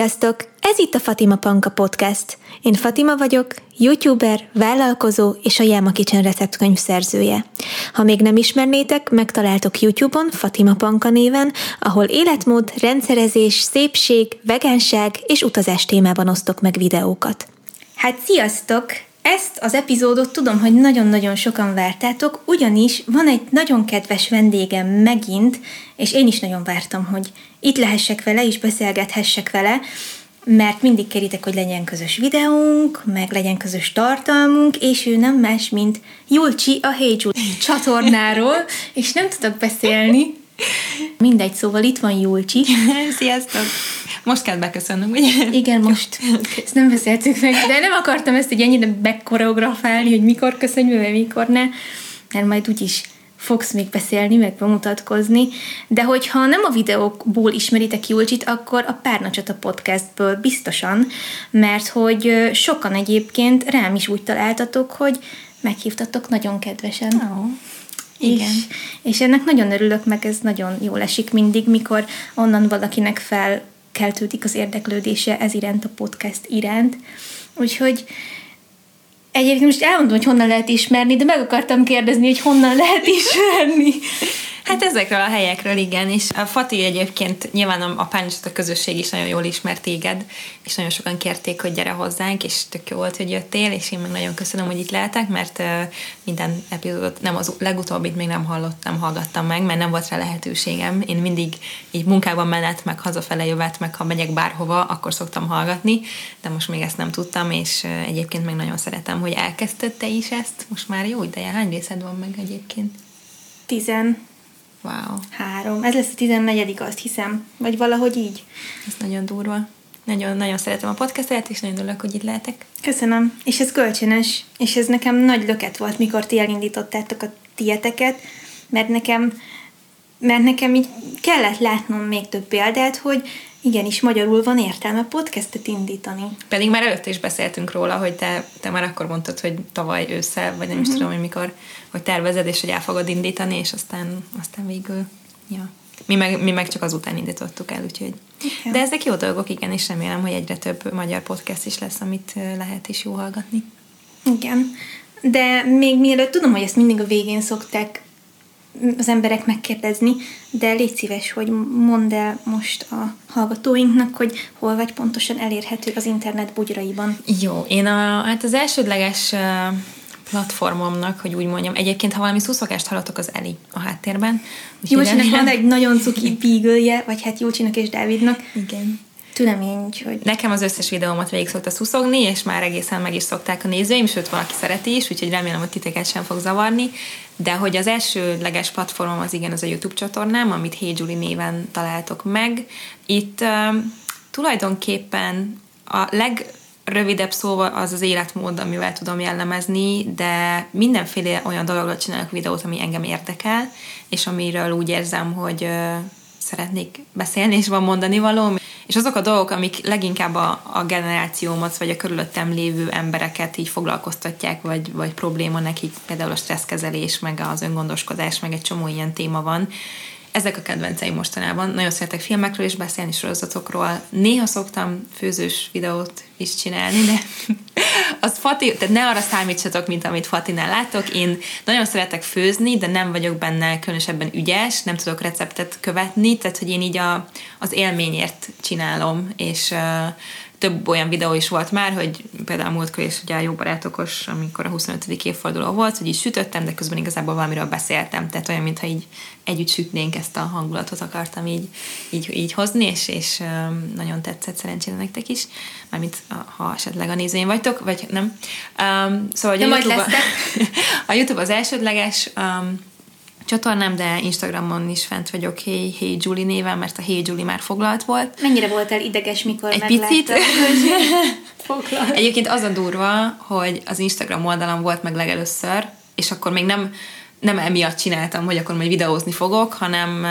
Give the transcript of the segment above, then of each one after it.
Sziasztok! Ez itt a Fatima Panka Podcast. Én Fatima vagyok, youtuber, vállalkozó és a Jelma Kitchen receptkönyv szerzője. Ha még nem ismernétek, megtaláltok YouTube-on Fatima Panka néven, ahol életmód, rendszerezés, szépség, vegánság és utazás témában osztok meg videókat. Hát sziasztok! Ezt az epizódot tudom, hogy nagyon-nagyon sokan vártátok, ugyanis van egy nagyon kedves vendégem megint, és én is nagyon vártam, hogy itt lehessek vele, és beszélgethessek vele, mert mindig kéritek, hogy legyen közös videónk, meg legyen közös tartalmunk, és ő nem más, mint Julcsi a Hey Julie csatornáról, és nem tudok beszélni. Mindegy, szóval itt van Julcsi. Sziasztok! Most kell beköszönnöm, ugye? Igen, most. Ezt nem beszéltük meg, de nem akartam ezt egy ennyire bekoreografálni, hogy mikor köszönjük, vagy mikor ne, mert majd úgyis fogsz még beszélni, meg bemutatkozni, de hogyha nem a videókból ismeritek Julcsit, akkor a Párnacsot a podcastből biztosan, mert hogy sokan egyébként rám is úgy találtatok, hogy meghívtatok nagyon kedvesen. Oh. Igen. És, és ennek nagyon örülök, meg ez nagyon jól esik mindig, mikor onnan valakinek felkeltődik az érdeklődése ez iránt, a podcast iránt. Úgyhogy Egyébként most elmondom, hogy honnan lehet ismerni, de meg akartam kérdezni, hogy honnan lehet ismerni. Hát ezekről a helyekről igen, és a Fati egyébként nyilván a, a a közösség is nagyon jól ismert téged, és nagyon sokan kérték, hogy gyere hozzánk, és tök jó volt, hogy jöttél, és én meg nagyon köszönöm, hogy itt lehetek, mert minden epizódot, nem az legutóbbit még nem hallottam, hallgattam meg, mert nem volt rá lehetőségem. Én mindig így munkában menet, meg hazafele jövet, meg ha megyek bárhova, akkor szoktam hallgatni, de most még ezt nem tudtam, és egyébként meg nagyon szeretem, hogy elkezdted te is ezt. Most már jó ideje, hány részed van meg egyébként? Tizen. Wow. Három. Ez lesz a tizennegyedik, azt hiszem. Vagy valahogy így. Ez nagyon durva. Nagyon, nagyon szeretem a podcastet, és nagyon örülök, hogy itt lehetek. Köszönöm. És ez kölcsönös. És ez nekem nagy löket volt, mikor ti elindítottátok a tieteket, mert nekem mert nekem így kellett látnom még több példát, hogy igenis magyarul van értelme podcastet indítani. Pedig már előtte is beszéltünk róla, hogy te, te már akkor mondtad, hogy tavaly ősszel, vagy nem is mhm. tudom, hogy mikor, hogy tervezed, és hogy el fogod indítani, és aztán, aztán végül, ja. Mi meg, mi meg csak azután indítottuk el, úgyhogy. Igen. De ezek jó dolgok, igen, és remélem, hogy egyre több magyar podcast is lesz, amit lehet is jó hallgatni. Igen. De még mielőtt tudom, hogy ezt mindig a végén szokták az emberek megkérdezni, de légy szíves, hogy mondd el most a hallgatóinknak, hogy hol vagy pontosan elérhető az internet bugyraiban. Jó, én a, hát az elsődleges platformomnak, hogy úgy mondjam. Egyébként, ha valami szuszokást hallatok, az Eli a háttérben. Jócsinak van egy nagyon cuki beagle vagy hát Jócsinak és Dávidnak. Igen tudom én, hogy... Nekem az összes videómat végig szokta szuszogni, és már egészen meg is szokták a nézőim, sőt valaki szereti is, úgyhogy remélem, hogy titeket sem fog zavarni. De hogy az elsőleges platformom az igen, az a YouTube csatornám, amit Hey Julie néven találtok meg. Itt um, tulajdonképpen a leg rövidebb szóval az az életmód, amivel tudom jellemezni, de mindenféle olyan dologról csinálok videót, ami engem érdekel, és amiről úgy érzem, hogy szeretnék beszélni, és van mondani való. És azok a dolgok, amik leginkább a, a generációmat, vagy a körülöttem lévő embereket így foglalkoztatják, vagy, vagy probléma nekik, például a stresszkezelés, meg az öngondoskodás, meg egy csomó ilyen téma van, ezek a kedvenceim mostanában. Nagyon szeretek filmekről is beszélni, sorozatokról. Néha szoktam főzős videót is csinálni, de az Fati, tehát ne arra számítsatok, mint amit Fatinál látok. Én nagyon szeretek főzni, de nem vagyok benne különösebben ügyes, nem tudok receptet követni, tehát hogy én így a, az élményért csinálom, és több olyan videó is volt már, hogy például múltkor is ugye a jó barátokos, amikor a 25. évforduló volt, hogy így sütöttem, de közben igazából valamiről beszéltem, tehát olyan, mintha így együtt sütnénk ezt a hangulatot akartam így, így, így hozni, és, és nagyon tetszett szerencsére nektek is, mármint ha esetleg a nézőim vagytok, vagy nem. Um, szóval, hogy a, YouTube, a YouTube az elsődleges, um, csatornám, de Instagramon is fent vagyok Hey, hey Julie néven, mert a Hey Julie már foglalt volt. Mennyire voltál ideges, mikor Egy picit. foglalt. Egyébként az a durva, hogy az Instagram oldalam volt meg legelőször, és akkor még nem, nem emiatt csináltam, hogy akkor majd videózni fogok, hanem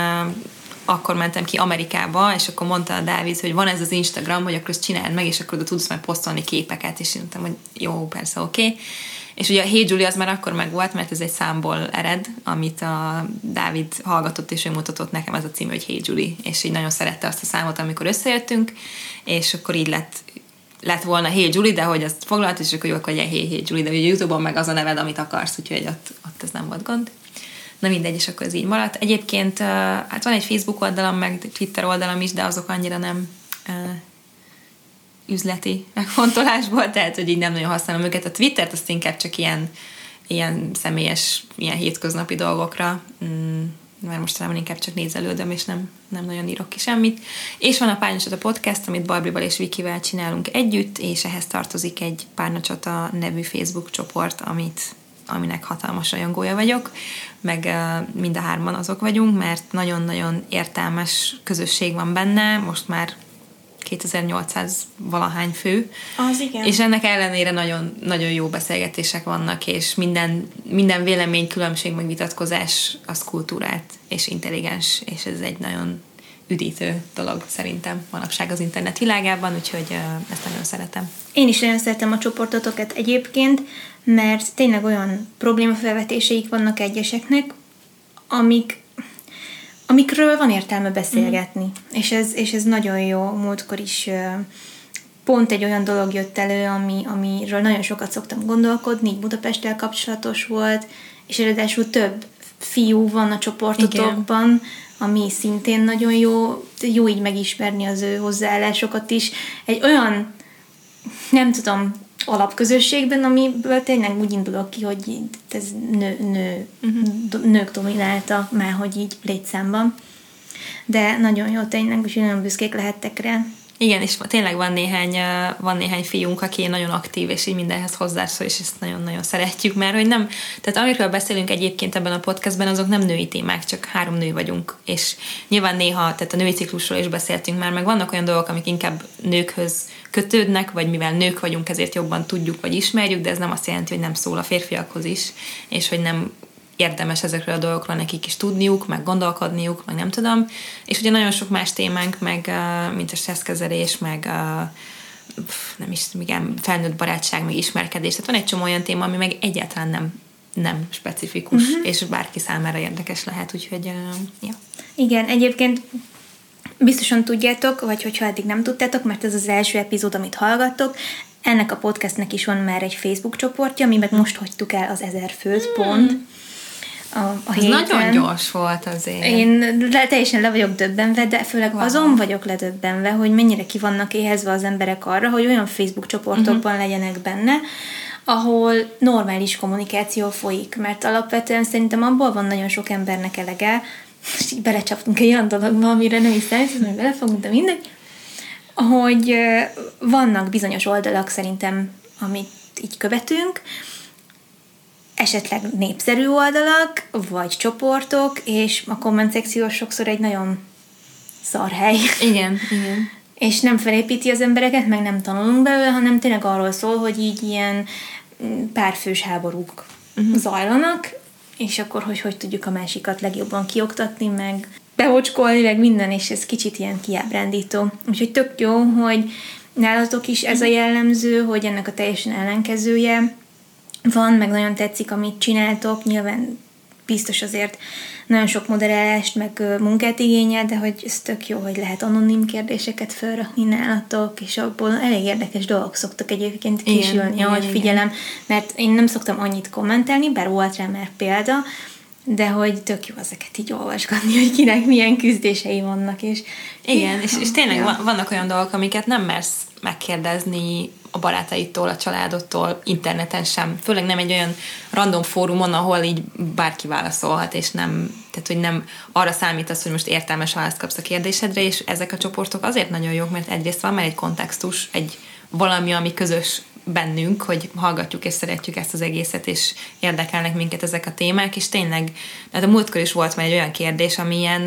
akkor mentem ki Amerikába, és akkor mondta a Dávid, hogy van ez az Instagram, hogy akkor ezt csináld meg, és akkor tudsz majd posztolni képeket, és én mondtam, hogy jó, persze, oké. Okay És ugye a Hey Julie az már akkor megvolt, mert ez egy számból ered, amit a Dávid hallgatott, és ő mutatott nekem ez a cím, hogy Hey Julie, és így nagyon szerette azt a számot, amikor összejöttünk, és akkor így lett lett volna Hey Julie, de hogy azt foglalt, és akkor jó, akkor Hey Hey Julie, de ugye Youtube-on meg az a neved, amit akarsz, úgyhogy ott, ott ez nem volt gond. Na mindegy, és akkor ez így maradt. Egyébként hát van egy Facebook oldalam, meg Twitter oldalam is, de azok annyira nem üzleti megfontolásból, tehát hogy így nem nagyon használom őket. A Twittert azt inkább csak ilyen, ilyen személyes, ilyen hétköznapi dolgokra, mm, mert mostanában inkább csak nézelődöm, és nem, nem nagyon írok ki semmit. És van a Párnacsata podcast, amit Barbival és Vikivel csinálunk együtt, és ehhez tartozik egy Párnacsata nevű Facebook csoport, amit aminek hatalmas rajongója vagyok, meg mind a hárman azok vagyunk, mert nagyon-nagyon értelmes közösség van benne, most már 2800 valahány fő. Az igen. És ennek ellenére nagyon, nagyon jó beszélgetések vannak, és minden, minden vélemény, különbség, meg vitatkozás az kultúrát és intelligens, és ez egy nagyon üdítő dolog szerintem manapság az internet világában, úgyhogy ezt nagyon szeretem. Én is nagyon szeretem a csoportotokat egyébként, mert tényleg olyan problémafelvetéseik vannak egyeseknek, amik amikről van értelme beszélgetni. Mm. És, ez, és ez nagyon jó. Múltkor is pont egy olyan dolog jött elő, ami, amiről nagyon sokat szoktam gondolkodni, így Budapesttel kapcsolatos volt, és eredetül több fiú van a csoportotokban, Igen. ami szintén nagyon jó, jó így megismerni az ő hozzáállásokat is. Egy olyan, nem tudom, alapközösségben, amiből tényleg úgy indulok ki, hogy ez nő, nő, uh-huh. nők dominálta már, hogy így létszámban. De nagyon jó tényleg, és nagyon büszkék lehettek rá. Igen, és tényleg van néhány, van néhány fiunk, aki nagyon aktív, és így mindenhez hozzászól, és ezt nagyon-nagyon szeretjük, mert hogy nem, tehát amiről beszélünk egyébként ebben a podcastben, azok nem női témák, csak három nő vagyunk, és nyilván néha, tehát a női ciklusról is beszéltünk már, meg vannak olyan dolgok, amik inkább nőkhöz kötődnek, vagy mivel nők vagyunk, ezért jobban tudjuk, vagy ismerjük, de ez nem azt jelenti, hogy nem szól a férfiakhoz is, és hogy nem érdemes ezekről a dolgokról nekik is tudniuk, meg gondolkodniuk, meg nem tudom. És ugye nagyon sok más témánk, meg mint a stresszkezelés, meg nem is, igen, felnőtt barátság, meg ismerkedés. Tehát van egy csomó olyan téma, ami meg egyáltalán nem nem specifikus, uh-huh. és bárki számára érdekes lehet, úgyhogy uh, ja. Igen, egyébként biztosan tudjátok, vagy hogyha eddig nem tudtátok, mert ez az első epizód, amit hallgattok, ennek a podcastnek is van már egy Facebook csoportja, mi meg most hagytuk el az ezer főt hmm. pont. A, a Ez nagyon gyors volt azért. Én le, teljesen le vagyok döbbenve, de főleg wow. azon vagyok ledöbbenve, hogy mennyire ki vannak éhezve az emberek arra, hogy olyan Facebook csoportokban uh-huh. legyenek benne, ahol normális kommunikáció folyik, mert alapvetően szerintem abból van nagyon sok embernek elege, most így belecsaptunk egy olyan dologba, amire nem is szeretném, hogy belefogunk, de mindegy, hogy vannak bizonyos oldalak szerintem, amit így követünk, esetleg népszerű oldalak, vagy csoportok, és a komment szekció sokszor egy nagyon szar hely. Igen, igen. És nem felépíti az embereket, meg nem tanulunk belőle, hanem tényleg arról szól, hogy így ilyen párfős háborúk uh-huh. zajlanak, és akkor hogy hogy tudjuk a másikat legjobban kioktatni, meg behocskolni, meg minden, és ez kicsit ilyen kiábrándító. Úgyhogy tök jó, hogy nálatok is ez a jellemző, hogy ennek a teljesen ellenkezője van, meg nagyon tetszik, amit csináltok, nyilván biztos azért nagyon sok moderálást, meg munkát igényel, de hogy ez tök jó, hogy lehet anonim kérdéseket felrakni nálatok, és abból elég érdekes dolgok szoktak egyébként kisülni, ahogy figyelem, mert én nem szoktam annyit kommentelni, bár volt rá már példa, de hogy tök jó ezeket így olvasgatni, hogy kinek milyen küzdései vannak, és igen, és, és tényleg ja. vannak olyan dolgok, amiket nem mersz megkérdezni a barátaitól, a családodtól, interneten sem. Főleg nem egy olyan random fórumon, ahol így bárki válaszolhat, és nem, tehát hogy nem arra számítasz, hogy most értelmes választ kapsz a kérdésedre, és ezek a csoportok azért nagyon jók, mert egyrészt van már egy kontextus, egy valami, ami közös bennünk, hogy hallgatjuk és szeretjük ezt az egészet, és érdekelnek minket ezek a témák, és tényleg, hát a múltkor is volt már egy olyan kérdés, ami ilyen,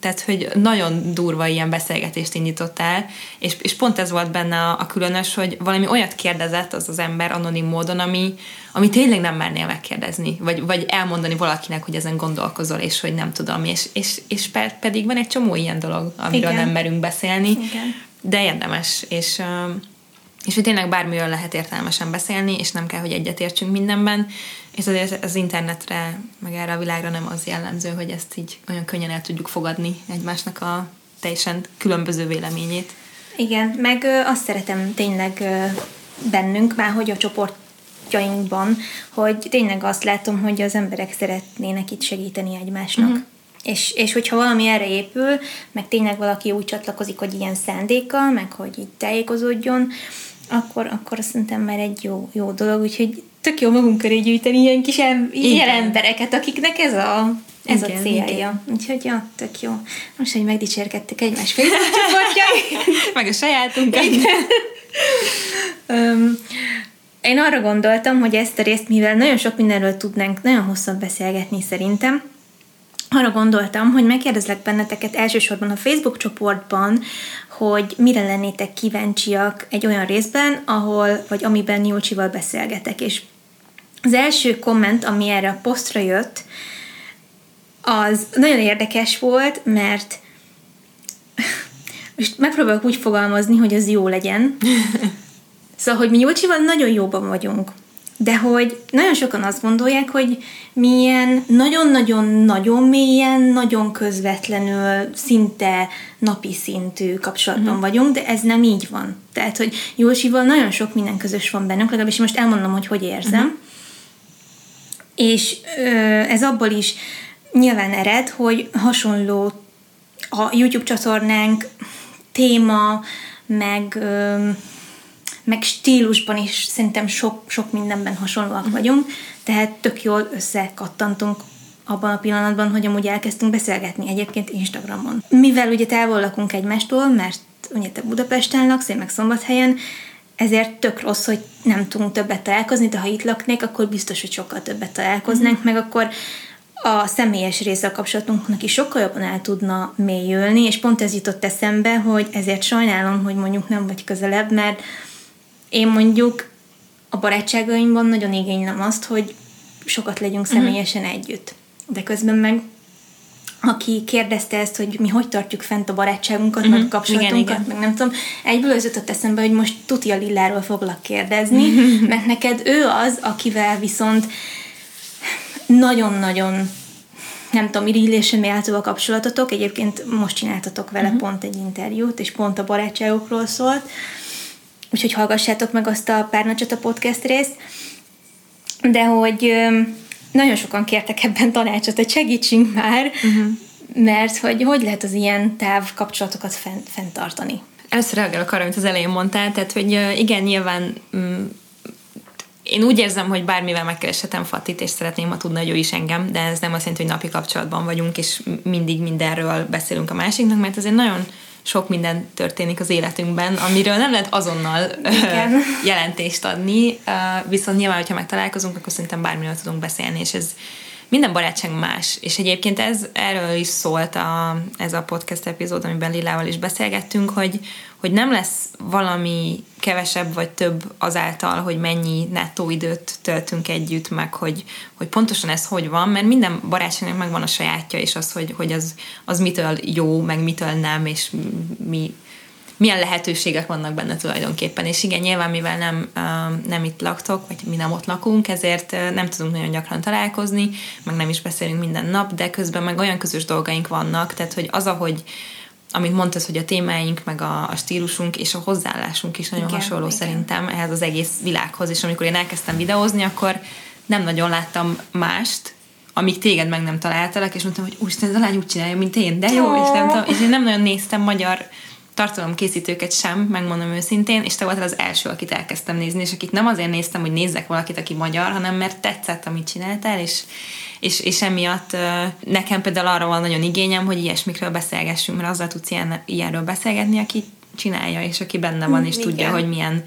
tehát, hogy nagyon durva ilyen beszélgetést indított el, és, és pont ez volt benne a, a különös, hogy valami olyat kérdezett az az ember anonim módon, ami, ami tényleg nem mernél megkérdezni, vagy, vagy elmondani valakinek, hogy ezen gondolkozol, és hogy nem tudom, és, és, és pedig van egy csomó ilyen dolog, amiről Igen. nem merünk beszélni, Igen. de érdemes, és és hogy tényleg bármiről lehet értelmesen beszélni, és nem kell, hogy egyetértsünk mindenben, és azért az internetre, meg erre a világra nem az jellemző, hogy ezt így olyan könnyen el tudjuk fogadni egymásnak a teljesen különböző véleményét. Igen, meg azt szeretem tényleg bennünk, már hogy a csoportjainkban, hogy tényleg azt látom, hogy az emberek szeretnének itt segíteni egymásnak. Uh-huh. És, és hogyha valami erre épül, meg tényleg valaki úgy csatlakozik, hogy ilyen szándékkal, meg hogy így tájékozódjon, akkor, akkor szerintem már egy jó, jó dolog, úgyhogy tök jó magunk köré gyűjteni ilyen kis em- ilyen embereket, akiknek ez a, ez igen, a célja. Igen. Úgyhogy ja, tök jó. Most, hogy megdicsérkedtek egymás Facebook. Meg a sajátunkat. um, én arra gondoltam, hogy ezt a részt, mivel nagyon sok mindenről tudnánk nagyon hosszan beszélgetni szerintem, arra gondoltam, hogy megkérdezlek benneteket elsősorban a Facebook csoportban, hogy mire lennétek kíváncsiak egy olyan részben, ahol, vagy amiben Nyúlcsival beszélgetek. És az első komment, ami erre a posztra jött, az nagyon érdekes volt, mert most megpróbálok úgy fogalmazni, hogy az jó legyen. Szóval, hogy mi Nyúlcsival nagyon jóban vagyunk de hogy nagyon sokan azt gondolják, hogy milyen nagyon-nagyon-nagyon mélyen, nagyon közvetlenül, szinte napi szintű kapcsolatban uh-huh. vagyunk, de ez nem így van. Tehát, hogy Jósival nagyon sok minden közös van bennünk, legalábbis most elmondom, hogy hogy érzem. Uh-huh. És ö, ez abból is nyilván ered, hogy hasonló a YouTube csatornánk téma, meg ö, meg stílusban is szerintem sok, sok mindenben hasonlóak vagyunk, tehát tök jól összekattantunk abban a pillanatban, hogy amúgy elkezdtünk beszélgetni egyébként Instagramon. Mivel ugye távol lakunk egymástól, mert ugye te Budapesten laksz, én meg Szombathelyen, ezért tök rossz, hogy nem tudunk többet találkozni, de ha itt laknék, akkor biztos, hogy sokkal többet találkoznánk, mm. meg akkor a személyes része a kapcsolatunknak is sokkal jobban el tudna mélyülni, és pont ez jutott eszembe, hogy ezért sajnálom, hogy mondjuk nem vagy közelebb, mert én mondjuk a barátságaimban nagyon igénylem azt, hogy sokat legyünk mhm. személyesen uh-huh. együtt. De közben meg aki kérdezte ezt, hogy mi hogy tartjuk fent a barátságunkat, uh-huh. meg a kapcsolatunkat, igen, igen. meg nem tudom, egyből az jutott eszembe, hogy most tuti a Lilláról foglak kérdezni, uh-huh. mert neked ő az, akivel viszont nagyon-nagyon nem tudom, irigylésre méltó a kapcsolatotok, egyébként most csináltatok vele uh-huh. pont egy interjút, és pont a barátságokról szólt, úgyhogy hallgassátok meg azt a Pár a podcast részt, de hogy nagyon sokan kértek ebben tanácsot, hogy segítsünk már, uh-huh. mert hogy hogy lehet az ilyen táv kapcsolatokat fent, fenntartani. Először reagálok arra, amit az elején mondtál, tehát hogy igen, nyilván mm, én úgy érzem, hogy bármivel megkereshetem Fatit, és szeretném, ha tudna, hogy ő is engem, de ez nem azt jelenti, hogy napi kapcsolatban vagyunk, és mindig mindenről beszélünk a másiknak, mert azért nagyon sok minden történik az életünkben, amiről nem lehet azonnal Igen. jelentést adni, viszont nyilván, hogyha megtalálkozunk, akkor szerintem bármiről tudunk beszélni, és ez minden barátság más, és egyébként ez erről is szólt a, ez a podcast epizód, amiben Lilával is beszélgettünk, hogy, hogy nem lesz valami kevesebb vagy több azáltal, hogy mennyi nettó időt töltünk együtt, meg hogy, hogy pontosan ez hogy van, mert minden barátságnak megvan a sajátja, és az, hogy, hogy az, az mitől jó, meg mitől nem, és mi, milyen lehetőségek vannak benne tulajdonképpen. És igen, nyilván mivel nem, nem itt laktok, vagy mi nem ott lakunk, ezért nem tudunk nagyon gyakran találkozni, meg nem is beszélünk minden nap, de közben meg olyan közös dolgaink vannak, tehát hogy az, ahogy amit mondtad, hogy a témáink, meg a, a stílusunk és a hozzáállásunk is nagyon igen, hasonló igen. szerintem ehhez az egész világhoz, és amikor én elkezdtem videózni, akkor nem nagyon láttam mást, amíg téged meg nem találtalak, és mondtam, hogy úristen, ez a lány úgy csinálja, mint én, de jó, oh. és nem tudom, és én nem nagyon néztem magyar tartalomkészítőket sem, megmondom őszintén, és te voltál az első, akit elkezdtem nézni, és akit nem azért néztem, hogy nézzek valakit, aki magyar, hanem mert tetszett, amit csináltál, és, és, és emiatt nekem például arra van nagyon igényem, hogy ilyesmikről beszélgessünk, mert azzal tudsz ilyen, ilyenről beszélgetni, aki csinálja, és aki benne van, és Igen. tudja, hogy milyen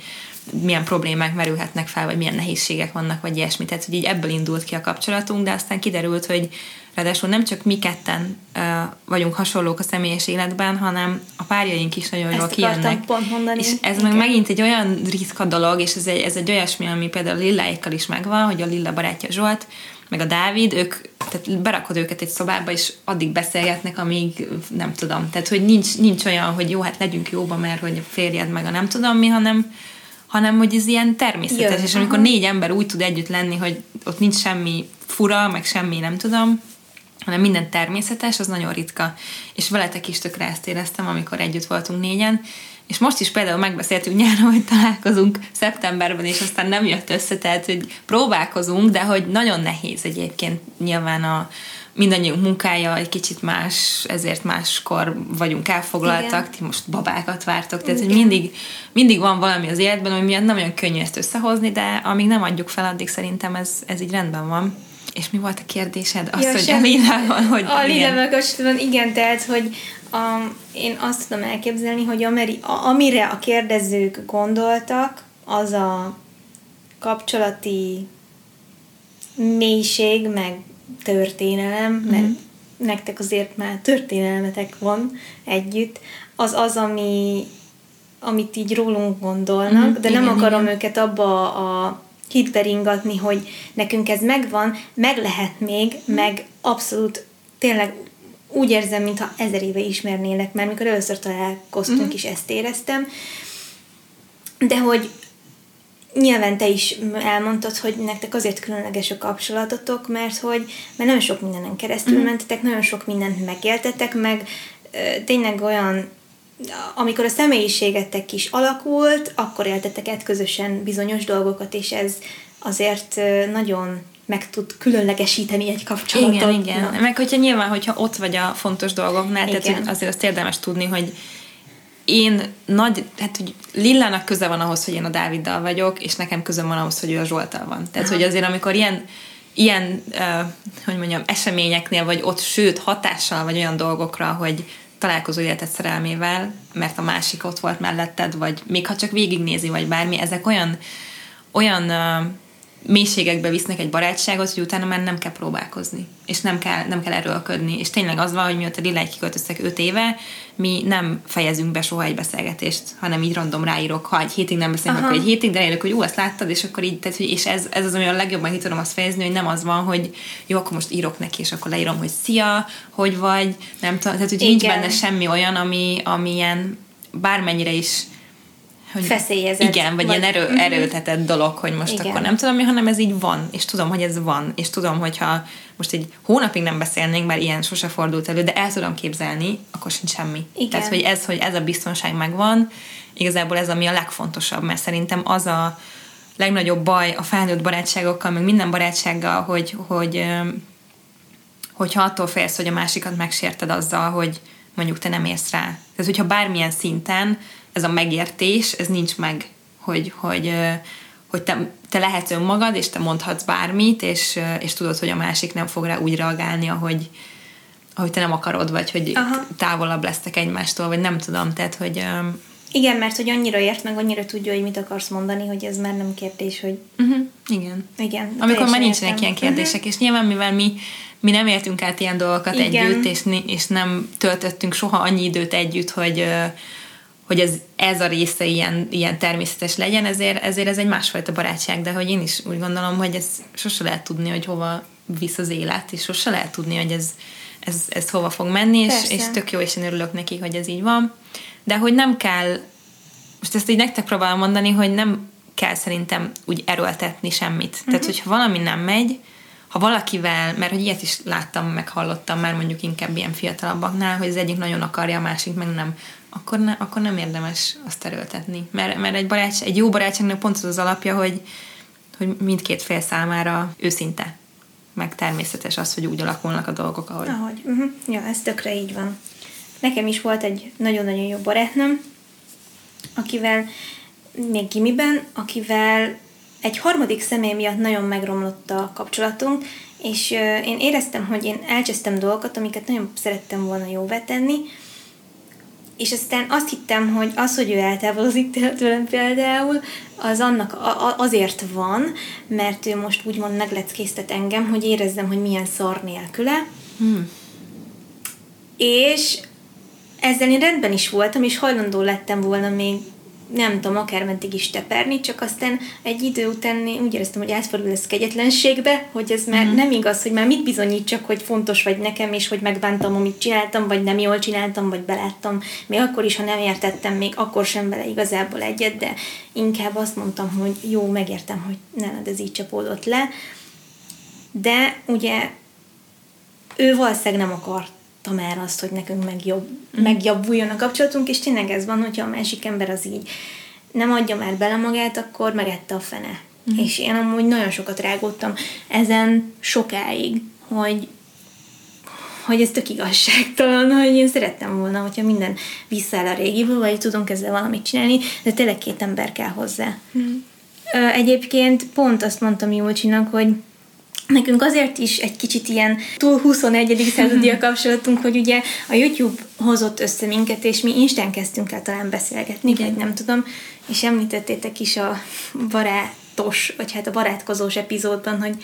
milyen problémák merülhetnek fel, vagy milyen nehézségek vannak, vagy ilyesmi. Tehát, hogy így ebből indult ki a kapcsolatunk, de aztán kiderült, hogy ráadásul nem csak mi ketten uh, vagyunk hasonlók a személyes életben, hanem a párjaink is nagyon jól kijönnek. pont mondani. És ez Igen. meg megint egy olyan ritka dolog, és ez egy, ez egy olyasmi, ami például a Lilláikkal is megvan, hogy a Lilla barátja Zsolt, meg a Dávid, ők, tehát berakod őket egy szobába, és addig beszélgetnek, amíg nem tudom. Tehát, hogy nincs, nincs olyan, hogy jó, hát legyünk jóba, mert hogy férjed meg a nem tudom mi, hanem hanem hogy ez ilyen természetes, Jön, és amikor négy ember úgy tud együtt lenni, hogy ott nincs semmi fura, meg semmi nem tudom, hanem minden természetes, az nagyon ritka. És veletek is tökre ezt éreztem, amikor együtt voltunk négyen, és most is például megbeszéltünk nyáron, hogy találkozunk szeptemberben, és aztán nem jött össze, tehát hogy próbálkozunk, de hogy nagyon nehéz egyébként nyilván a mindannyiunk munkája egy kicsit más, ezért máskor vagyunk elfoglaltak, Igen. ti most babákat vártok, tehát hogy Igen. mindig, mindig van valami az életben, ami miatt nem olyan könnyű ezt összehozni, de amíg nem adjuk fel, addig szerintem ez, ez így rendben van. És mi volt a kérdésed? Azt, Ja, hogy semmi. a Lillával, hogy A igen. Lillával kapcsolatban igen, tehát, hogy a, én azt tudom elképzelni, hogy ameri, a, amire a kérdezők gondoltak, az a kapcsolati mélység, meg történelem, Mhm. mert nektek azért már történelmetek van együtt, az az, ami, amit így rólunk gondolnak, Mhm, de nem igen, akarom igen. őket abba a hitbe ringatni, hogy nekünk ez megvan, meg lehet még, meg abszolút tényleg úgy érzem, mintha ezer éve ismernélek, mert mikor először találkoztunk Mhm. is ezt éreztem, de hogy nyilván te is elmondtad, hogy nektek azért különleges a kapcsolatotok, mert hogy mert nagyon sok mindenen keresztül mm. mentetek, nagyon sok mindent megéltetek, meg ö, tényleg olyan amikor a személyiségetek is alakult, akkor éltetek át közösen bizonyos dolgokat, és ez azért nagyon meg tud különlegesíteni egy kapcsolatot. Igen, igen. Na. Meg hogyha nyilván, hogyha ott vagy a fontos dolgoknál, tehát Igen. hogy azért azt érdemes tudni, hogy én nagy, hát hogy Lillának köze van ahhoz, hogy én a Dáviddal vagyok, és nekem közöm van ahhoz, hogy ő a Zsoltal van. Tehát, Aha. hogy azért amikor ilyen ilyen, uh, hogy mondjam, eseményeknél, vagy ott sőt hatással, vagy olyan dolgokra, hogy találkozó életed szerelmével, mert a másik ott volt melletted, vagy még ha csak végignézi, vagy bármi, ezek olyan, olyan mélységekbe visznek egy barátságot, hogy utána már nem kell próbálkozni, és nem kell, nem kell erőlködni. És tényleg az van, hogy mióta Lilla kiköltöztek 5 éve, mi nem fejezünk be soha egy beszélgetést, hanem így random ráírok, ha egy hétig nem beszélünk, Aha. akkor egy hétig, de ráírok, hogy ú, azt láttad, és akkor így, tehát, hogy, és ez, ez az, ami a legjobban ki tudom azt fejezni, hogy nem az van, hogy jó, akkor most írok neki, és akkor leírom, hogy szia, hogy vagy, nem tudom, tehát, hogy nincs Igen. benne semmi olyan, ami, ami ilyen bármennyire is hogy Feszélyezett, Igen, vagy, vagy- ilyen erő, Mhm. erőltetett dolog, hogy most Igen. akkor nem tudom mi, hanem ez így van, és tudom, hogy ez van, és tudom, hogyha most egy hónapig nem beszélnénk, bár ilyen sose fordult elő, de el tudom képzelni, akkor sincs semmi. Igen. Tehát, hogy ez, hogy ez a biztonság megvan, igazából ez ami a legfontosabb, mert szerintem az a legnagyobb baj a felnőtt barátságokkal, meg minden barátsággal, hogy, hogy hogyha attól félsz, hogy a másikat megsérted azzal, hogy mondjuk te nem érsz rá. Tehát, hogyha bármilyen szinten ez a megértés, ez nincs meg, hogy, hogy, hogy te, te lehetsz önmagad, és te mondhatsz bármit, és, és tudod, hogy a másik nem fog rá úgy reagálni, ahogy, ahogy te nem akarod, vagy hogy Aha. távolabb lesztek egymástól, vagy nem tudom, tehát, hogy Igen, mert hogy annyira ért, meg annyira tudja, hogy mit akarsz mondani, hogy ez már nem kérdés, hogy uh-huh, igen. igen. Amikor már nincsenek értem. ilyen kérdések, és nyilván mivel mi, mi nem éltünk át ilyen dolgokat Igen. együtt, és, és nem töltöttünk soha annyi időt együtt, hogy, hogy ez, ez a része ilyen, ilyen természetes legyen, ezért, ezért ez egy másfajta barátság, de hogy én is úgy gondolom, hogy ez sose lehet tudni, hogy hova visz az élet, és sose lehet tudni, hogy ez, ez, ez hova fog menni, és, és tök jó, és én örülök neki, hogy ez így van. De hogy nem kell most ezt így nektek próbálom mondani, hogy nem kell szerintem úgy erőltetni semmit. Uh-huh. Tehát, hogyha valami nem megy, ha valakivel, mert hogy ilyet is láttam, meg hallottam már mondjuk inkább ilyen fiatalabbaknál, hogy az egyik nagyon akarja, a másik meg nem, akkor, ne, akkor nem érdemes azt erőltetni. Mert, mert egy, barátság, egy jó barátságnak pont az az alapja, hogy, hogy mindkét fél számára őszinte, meg természetes az, hogy úgy alakulnak a dolgok, ahogy. Ahogy. Uh-huh. Ja, ez tökre így van. Nekem is volt egy nagyon-nagyon jó barátnőm, akivel még gimiben, akivel egy harmadik személy miatt nagyon megromlott a kapcsolatunk, és én éreztem, hogy én elcsesztem dolgokat, amiket nagyon szerettem volna jóvá tenni, és aztán azt hittem, hogy az, hogy ő eltávolozik tőlem például, az annak azért van, mert ő most úgymond megleckéztet engem, hogy érezzem, hogy milyen szar nélküle. Hmm. És ezzel én rendben is voltam, és hajlandó lettem volna még nem tudom, akár meddig is teperni, csak aztán egy idő után úgy éreztem, hogy átfordul ez kegyetlenségbe, hogy ez már mm. nem igaz, hogy már mit bizonyítsak, hogy fontos vagy nekem, és hogy megbántam, amit csináltam, vagy nem jól csináltam, vagy beláttam. Még akkor is, ha nem értettem, még akkor sem vele igazából egyet, de inkább azt mondtam, hogy jó, megértem, hogy nem, ez így csapódott le. De ugye ő valószínűleg nem akart már azt, hogy nekünk megjobb, mm. megjavuljon a kapcsolatunk, és tényleg ez van, hogyha a másik ember az így nem adja már bele magát, akkor megette a fene. Mm. És én amúgy nagyon sokat rágódtam ezen sokáig, hogy hogy ez tök igazságtalan, hogy én szerettem volna, hogyha minden visszaáll a régiből, vagy tudunk ezzel valamit csinálni, de tényleg két ember kell hozzá. Mm. Egyébként pont azt mondtam Jócsinak, hogy Nekünk azért is egy kicsit ilyen túl 21. századi a kapcsolatunk, hogy ugye a YouTube hozott össze minket, és mi Instán kezdtünk el talán beszélgetni, vagy nem tudom, és említettétek is a barátos, vagy hát a barátkozós epizódban, hogy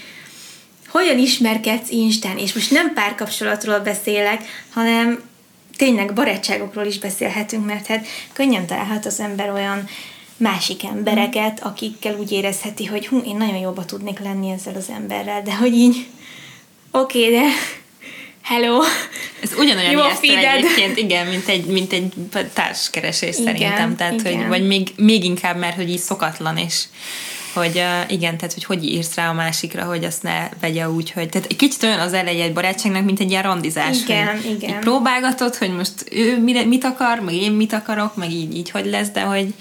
hogyan ismerkedsz Instán, és most nem párkapcsolatról beszélek, hanem tényleg barátságokról is beszélhetünk, mert hát könnyen találhat az ember olyan másik embereket, akikkel úgy érezheti, hogy hú, én nagyon jobba tudnék lenni ezzel az emberrel, de hogy így oké, okay, de hello. Ez ugyanolyan Jó egyébként, igen, mint egy, mint egy társkeresés igen, szerintem, tehát, igen. hogy, vagy még, még inkább, mert hogy így szokatlan, és hogy uh, igen, tehát hogy hogy írsz rá a másikra, hogy azt ne vegye úgy, hogy tehát egy kicsit olyan az eleje egy barátságnak, mint egy ilyen randizás. Igen, hogy igen. Így próbálgatod, hogy most ő mire, mit akar, meg én mit akarok, meg így, így hogy lesz, de hogy,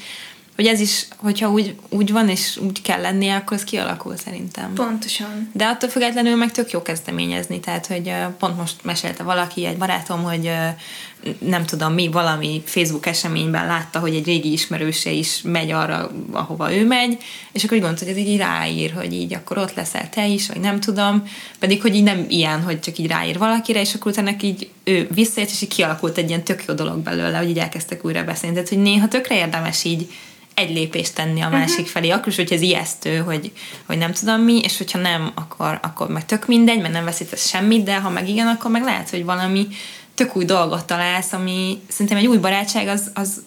hogy ez is, hogyha úgy, úgy van, és úgy kell lennie, akkor ez kialakul szerintem. Pontosan. De attól függetlenül meg tök jó kezdeményezni, tehát, hogy pont most mesélte valaki, egy barátom, hogy nem tudom mi, valami Facebook eseményben látta, hogy egy régi ismerőse is megy arra, ahova ő megy, és akkor úgy gondolta, hogy ez így ráír, hogy így akkor ott leszel te is, vagy nem tudom, pedig hogy így nem ilyen, hogy csak így ráír valakire, és akkor utána így ő visszaért, és így kialakult egy ilyen tök jó dolog belőle, hogy így elkezdtek újra beszélni. Tehát, hogy néha tökre érdemes így egy lépést tenni a másik uh-huh. felé, akkor is, hogy ez ijesztő, hogy, hogy nem tudom mi, és hogyha nem, akkor, akkor meg tök mindegy, mert nem veszítesz semmit, de ha meg igen, akkor meg lehet, hogy valami tök új dolgot találsz, ami szerintem egy új barátság az, az,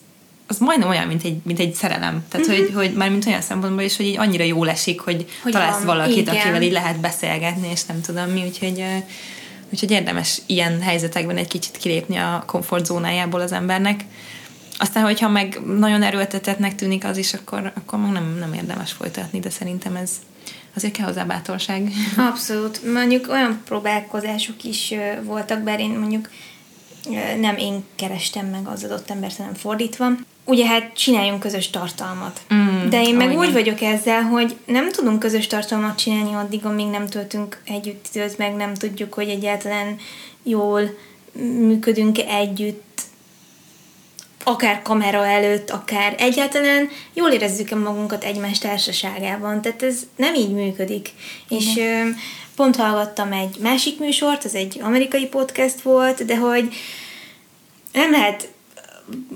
az majdnem olyan, mint egy, mint egy szerelem. Tehát, uh-huh. hogy, hogy már mint olyan szempontból is, hogy így annyira jól esik, hogy, hogy találsz van. valakit, Igen. akivel így lehet beszélgetni, és nem tudom mi, úgyhogy, úgyhogy érdemes ilyen helyzetekben egy kicsit kilépni a komfortzónájából az embernek. Aztán, hogyha meg nagyon erőltetetnek tűnik az is, akkor, akkor nem, nem érdemes folytatni, de szerintem ez azért kell hozzá bátorság. Abszolút. Mondjuk olyan próbálkozások is voltak, bár én mondjuk nem én kerestem meg az adott embert, hanem fordítva. Ugye hát csináljunk közös tartalmat. Mm, De én meg úgy vagyok ezzel, hogy nem tudunk közös tartalmat csinálni addig, amíg nem töltünk együtt időt, meg nem tudjuk, hogy egyáltalán jól működünk együtt, akár kamera előtt, akár egyáltalán jól érezzük-e magunkat egymás társaságában. Tehát ez nem így működik. Igen. És ö, pont hallgattam egy másik műsort, az egy amerikai podcast volt, de hogy nem lehet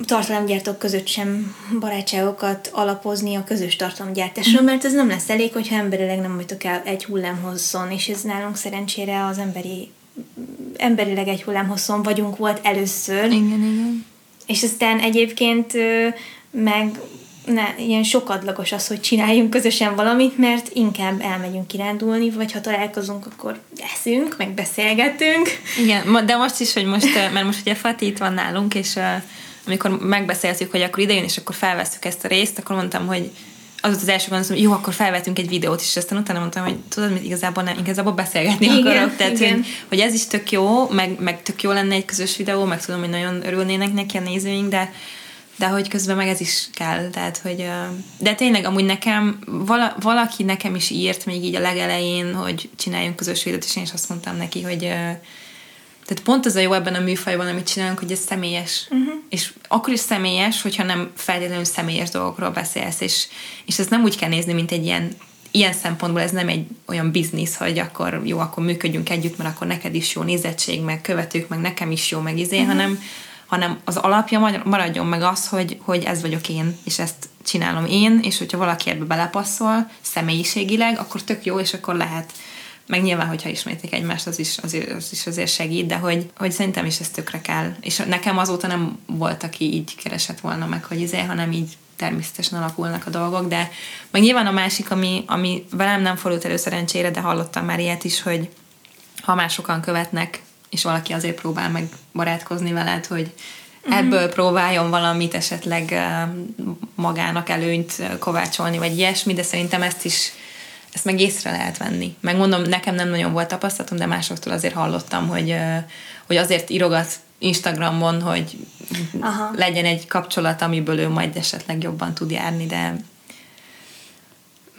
tartalomgyártók között sem barátságokat alapozni a közös tartalomgyártásra, mhm. mert ez nem lesz elég, hogyha emberileg nem vagytok el egy hullámhosszon, és ez nálunk szerencsére az emberi emberileg egy hullámhosszon vagyunk volt először. Igen, igen. És aztán egyébként meg ne, ilyen sokadlagos az, hogy csináljunk közösen valamit, mert inkább elmegyünk kirándulni, vagy ha találkozunk, akkor eszünk, meg beszélgetünk. Igen, de most is, hogy most, mert most ugye Fati itt van nálunk, és amikor megbeszéltük, hogy akkor idejön, és akkor felveszük ezt a részt, akkor mondtam, hogy az volt az első gondolom, hogy jó, akkor felvetünk egy videót, és aztán utána mondtam, hogy tudod, hogy igazából nem, igazából beszélgetni igen, akarok. Tehát, igen. Hogy, hogy, ez is tök jó, meg, meg tök jó lenne egy közös videó, meg tudom, hogy nagyon örülnének neki a nézőink, de de hogy közben meg ez is kell, tehát hogy de tényleg amúgy nekem vala, valaki nekem is írt még így a legelején, hogy csináljunk közös videót, és én is azt mondtam neki, hogy tehát pont az a jó ebben a műfajban, amit csinálunk, hogy ez személyes. Uh-huh. És akkor is személyes, hogyha nem feltétlenül személyes dolgokról beszélsz, és, és ezt nem úgy kell nézni, mint egy ilyen ilyen szempontból ez nem egy olyan biznisz, hogy akkor jó, akkor működjünk együtt, mert akkor neked is jó nézettség, meg követők, meg nekem is jó, meg izé, uh-huh. hanem, hanem az alapja maradjon meg az, hogy, hogy ez vagyok én, és ezt csinálom én, és hogyha valaki ebbe belepasszol személyiségileg, akkor tök jó, és akkor lehet meg nyilván, hogyha ismétik egymást, az is, az, az is azért segít, de hogy, hogy szerintem is ez tökre kell. És nekem azóta nem volt, aki így keresett volna meg, hogy izé, hanem így természetesen alakulnak a dolgok, de meg nyilván a másik, ami, ami velem nem fordult elő szerencsére, de hallottam már ilyet is, hogy ha már sokan követnek, és valaki azért próbál meg barátkozni veled, hogy uh-huh. ebből próbáljon valamit esetleg magának előnyt kovácsolni, vagy ilyesmi, de szerintem ezt is ezt meg észre lehet venni. Megmondom, nekem nem nagyon volt tapasztalatom, de másoktól azért hallottam, hogy, hogy azért írogat Instagramon, hogy Aha. legyen egy kapcsolat, amiből ő majd esetleg jobban tud járni, de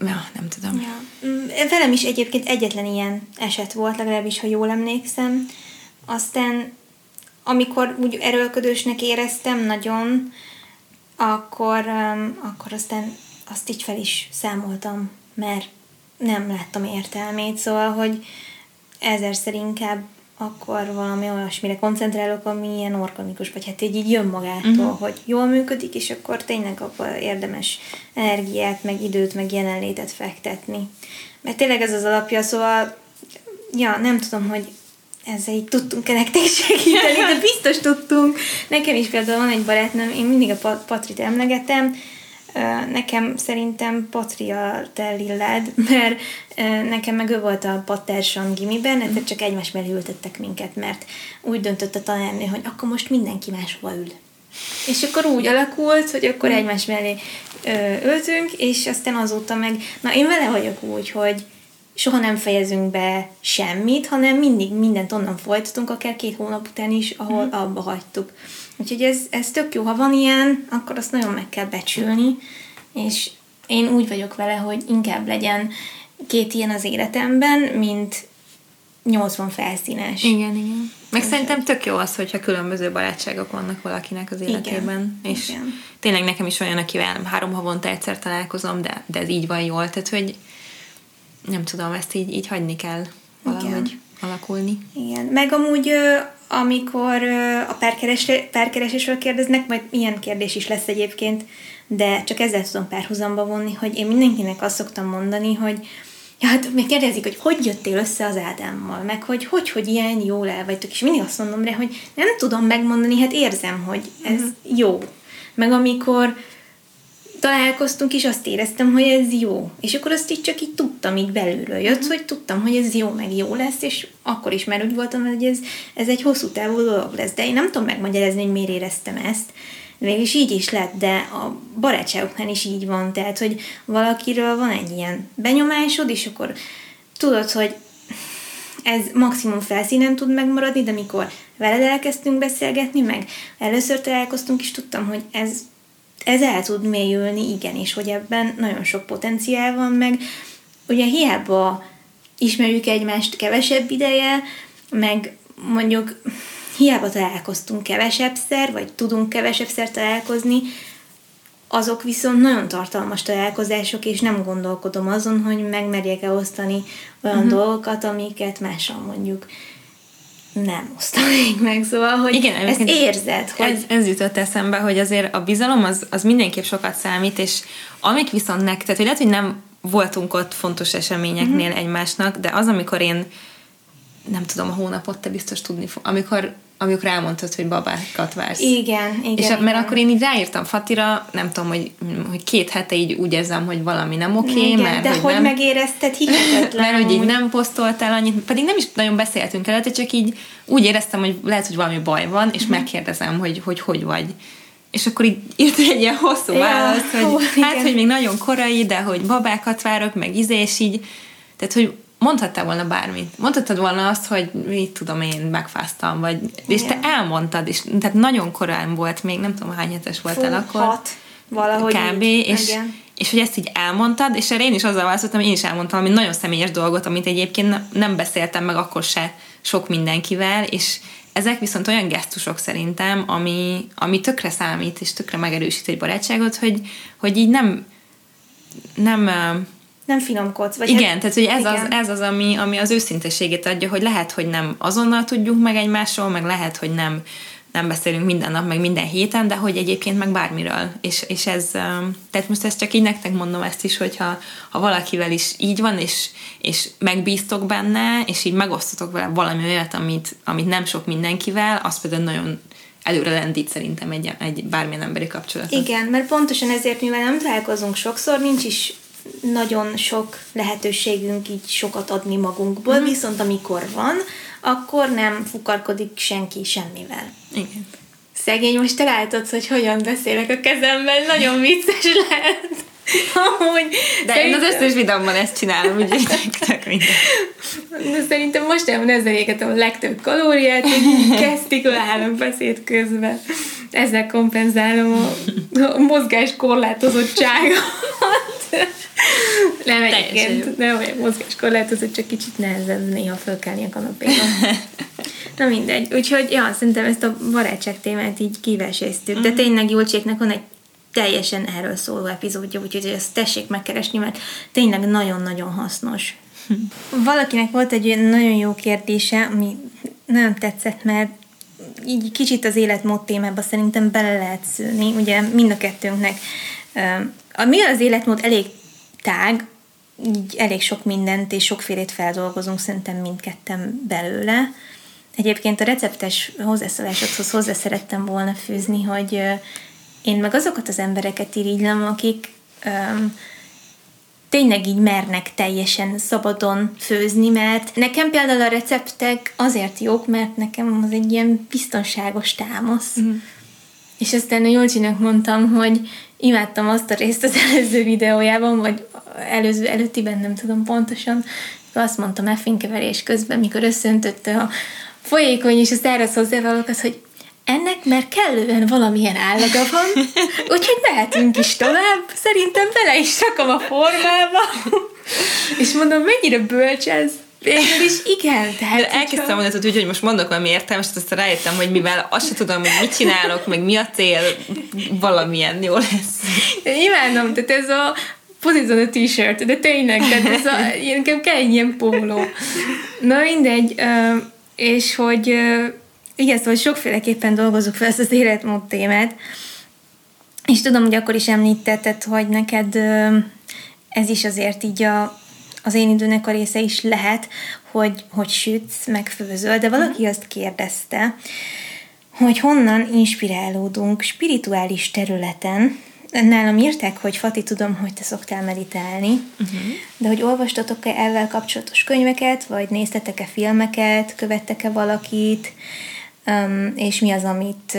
ja, nem tudom. Ja. Mm, velem is egyébként egyetlen ilyen eset volt, legalábbis, ha jól emlékszem. Aztán, amikor úgy erőlködősnek éreztem nagyon, akkor, akkor aztán azt így fel is számoltam, mert nem láttam értelmét, szóval, hogy ezerszer inkább akkor valami olyasmire koncentrálok, ami ilyen organikus, vagy hát így, így jön magától, uh-huh. hogy jól működik, és akkor tényleg akkor érdemes energiát, meg időt, meg jelenlétet fektetni. Mert tényleg ez az alapja, szóval ja, nem tudom, hogy ezzel így tudtunk-e nektek segíteni, de biztos tudtunk. Nekem is például van egy barátnőm, én mindig a Patrit emlegetem, Nekem szerintem Patria te lillád, mert nekem meg ő volt a pattársam gimiben, de csak egymás mellé ültettek minket, mert úgy döntött a tanárnő, hogy akkor most mindenki máshova ül. És akkor úgy alakult, hogy akkor egymás mellé ültünk, és aztán azóta meg, na én vele vagyok úgy, hogy soha nem fejezünk be semmit, hanem mindig mindent onnan folytatunk, akár két hónap után is, ahol mm. abba hagytuk. Úgyhogy ez, ez tök jó, ha van ilyen, akkor azt nagyon meg kell becsülni, és én úgy vagyok vele, hogy inkább legyen két ilyen az életemben, mint 80 felszínes. Igen, igen. Meg szerintem tök jó az, hogyha különböző barátságok vannak valakinek az életében. Igen, és igen. tényleg nekem is olyan, akivel három havonta egyszer találkozom, de, de ez így van jól. Tehát, hogy nem tudom, ezt így, így hagyni kell valahogy igen. alakulni. Igen. Meg amúgy amikor a párkeresésről kérdeznek, majd ilyen kérdés is lesz egyébként, de csak ezzel tudom párhuzamba vonni, hogy én mindenkinek azt szoktam mondani, hogy ja, hát még kérdezik, hogy hogy jöttél össze az Ádámmal, meg hogy hogy, hogy ilyen jól el vagytok, és mindig azt mondom rá, hogy nem tudom megmondani, hát érzem, hogy ez uh-huh. jó. Meg amikor találkoztunk, és azt éreztem, hogy ez jó. És akkor azt így csak így tudtam, így belülről jött, uh-huh. hogy tudtam, hogy ez jó, meg jó lesz, és akkor is már úgy voltam, hogy ez, ez egy hosszú távú dolog lesz. De én nem tudom megmagyarázni, hogy miért éreztem ezt. Mégis így is lett, de a barátságoknál is így van. Tehát, hogy valakiről van egy ilyen benyomásod, és akkor tudod, hogy ez maximum felszínen tud megmaradni, de mikor veled elkezdtünk beszélgetni, meg először találkoztunk, és tudtam, hogy ez ez el tud mélyülni, igen, és hogy ebben nagyon sok potenciál van, meg ugye hiába ismerjük egymást kevesebb ideje, meg mondjuk hiába találkoztunk kevesebbszer, vagy tudunk kevesebbszer találkozni, azok viszont nagyon tartalmas találkozások, és nem gondolkodom azon, hogy megmerjek-e osztani olyan uh-huh. dolgokat, amiket mással mondjuk nem osztam még meg, szóval, hogy Igen, ezt érzed, hogy... Ez, ez jutott eszembe, hogy azért a bizalom az, az mindenképp sokat számít, és amik viszont nektek, hogy lehet, hogy nem voltunk ott fontos eseményeknél uh-huh. egymásnak, de az, amikor én nem tudom, a hónapot te biztos tudni fog, amikor amikor elmondtad, hogy babákat vársz. Igen, igen. És igen. mert akkor én így ráírtam Fatira, nem tudom, hogy, hogy két hete így úgy érzem, hogy valami nem oké, okay, mert de hogy, hogy nem, megérezted hihetetlen. mert hogy így nem posztoltál annyit, pedig nem is nagyon beszéltünk el, csak így úgy éreztem, hogy lehet, hogy valami baj van, és uh-huh. megkérdezem, hogy, hogy hogy vagy. És akkor így írt egy ilyen hosszú ja, választ, hogy ó, hát, igen. hogy még nagyon korai, de hogy babákat várok, meg izé, és így, tehát, hogy mondhattál volna bármit. Mondhattad volna azt, hogy mit tudom én, megfáztam, vagy, és te elmondtad, és tehát nagyon korán volt, még nem tudom hány hetes voltál Fú, akkor. Hat, valahogy Kb. Így, és, igen. és hogy ezt így elmondtad, és erre én is azzal válaszoltam, én is elmondtam ami nagyon személyes dolgot, amit egyébként nem beszéltem meg akkor se sok mindenkivel, és ezek viszont olyan gesztusok szerintem, ami, ami tökre számít, és tökre megerősít egy barátságot, hogy, hogy így nem nem nem finomkodsz. Vagy igen, hát, tehát hogy ez, igen. Az, ez az, ami, ami az őszinteségét adja, hogy lehet, hogy nem azonnal tudjuk meg egymásról, meg lehet, hogy nem nem beszélünk minden nap, meg minden héten, de hogy egyébként meg bármiről. És, és ez, tehát most ezt csak így nektek mondom ezt is, hogyha ha valakivel is így van, és, és megbíztok benne, és így megosztotok vele valami olyat, amit, amit nem sok mindenkivel, az például nagyon előre lendít szerintem egy, egy bármilyen emberi kapcsolatot. Igen, mert pontosan ezért, mivel nem találkozunk sokszor, nincs is nagyon sok lehetőségünk így sokat adni magunkból, uh-huh. viszont amikor van, akkor nem fukarkodik senki semmivel. Igen. Szegény, most te látod, hogy hogyan beszélek a kezemben, nagyon vicces lehet. Amúgy, De szerintem... én az összes videóban ezt csinálom, úgyhogy tök minden. De szerintem most nem ezzel égetem a legtöbb kalóriát, hogy gesztikulálom beszéd közben. Ezzel kompenzálom a, a mozgás korlátozottságot. Nem egyébként, nem olyan mozgáskorlátozott, csak kicsit nehezebb néha fölkelni a kanapéra. Na mindegy. Úgyhogy, ja, szerintem ezt a barátság témát így kiveséztük. De mhm. tényleg Julcséknek van egy teljesen erről szóló epizódja, úgyhogy ezt tessék megkeresni, mert tényleg nagyon-nagyon hasznos. Valakinek volt egy nagyon jó kérdése, ami nagyon tetszett, mert így kicsit az életmód témába szerintem bele lehet szülni. Ugye mind a kettőnknek a, mi az életmód elég tág, így elég sok mindent és sokfélét feldolgozunk szerintem mindketten belőle. Egyébként a receptes hozzászólásokhoz hozzá szerettem volna fűzni, hogy én meg azokat az embereket irigylem, akik um, tényleg így mernek teljesen szabadon főzni, mert nekem például a receptek azért jók, mert nekem az egy ilyen biztonságos támasz. Mm. És aztán a Jolcsinak mondtam, hogy imádtam azt a részt az előző videójában, vagy előző, előttiben nem tudom pontosan, azt mondtam effinkeverés közben, mikor összöntötte a folyékony és a száraz hozzávalókat, hogy ennek mert kellően valamilyen állaga van, úgyhogy mehetünk is tovább. Szerintem bele is rakom a formába. és mondom, mennyire bölcs ez. Végül is igen. Tehát, De elkezdtem mondani, hogy, hogy most mondok valami értelmes, azt rájöttem, hogy mivel azt sem tudom, hogy mit csinálok, meg mi a cél, valamilyen jó lesz. Imádom, tehát ez a pozícion a t-shirt, de tényleg, tehát ez a, nekem kell egy ilyen póló. Na mindegy, és hogy igen, szóval sokféleképpen dolgozunk fel ezt az életmód témát, és tudom, hogy akkor is említetted, hogy neked ez is azért így a, az én időnek a része is lehet, hogy, hogy sütsz, meg főzöl, de valaki uh-huh. azt kérdezte, hogy honnan inspirálódunk spirituális területen, Nálam írták, hogy Fati, tudom, hogy te szoktál meditálni, uh-huh. de hogy olvastatok-e ezzel kapcsolatos könyveket, vagy néztetek-e filmeket, követtek-e valakit, és mi az, amit,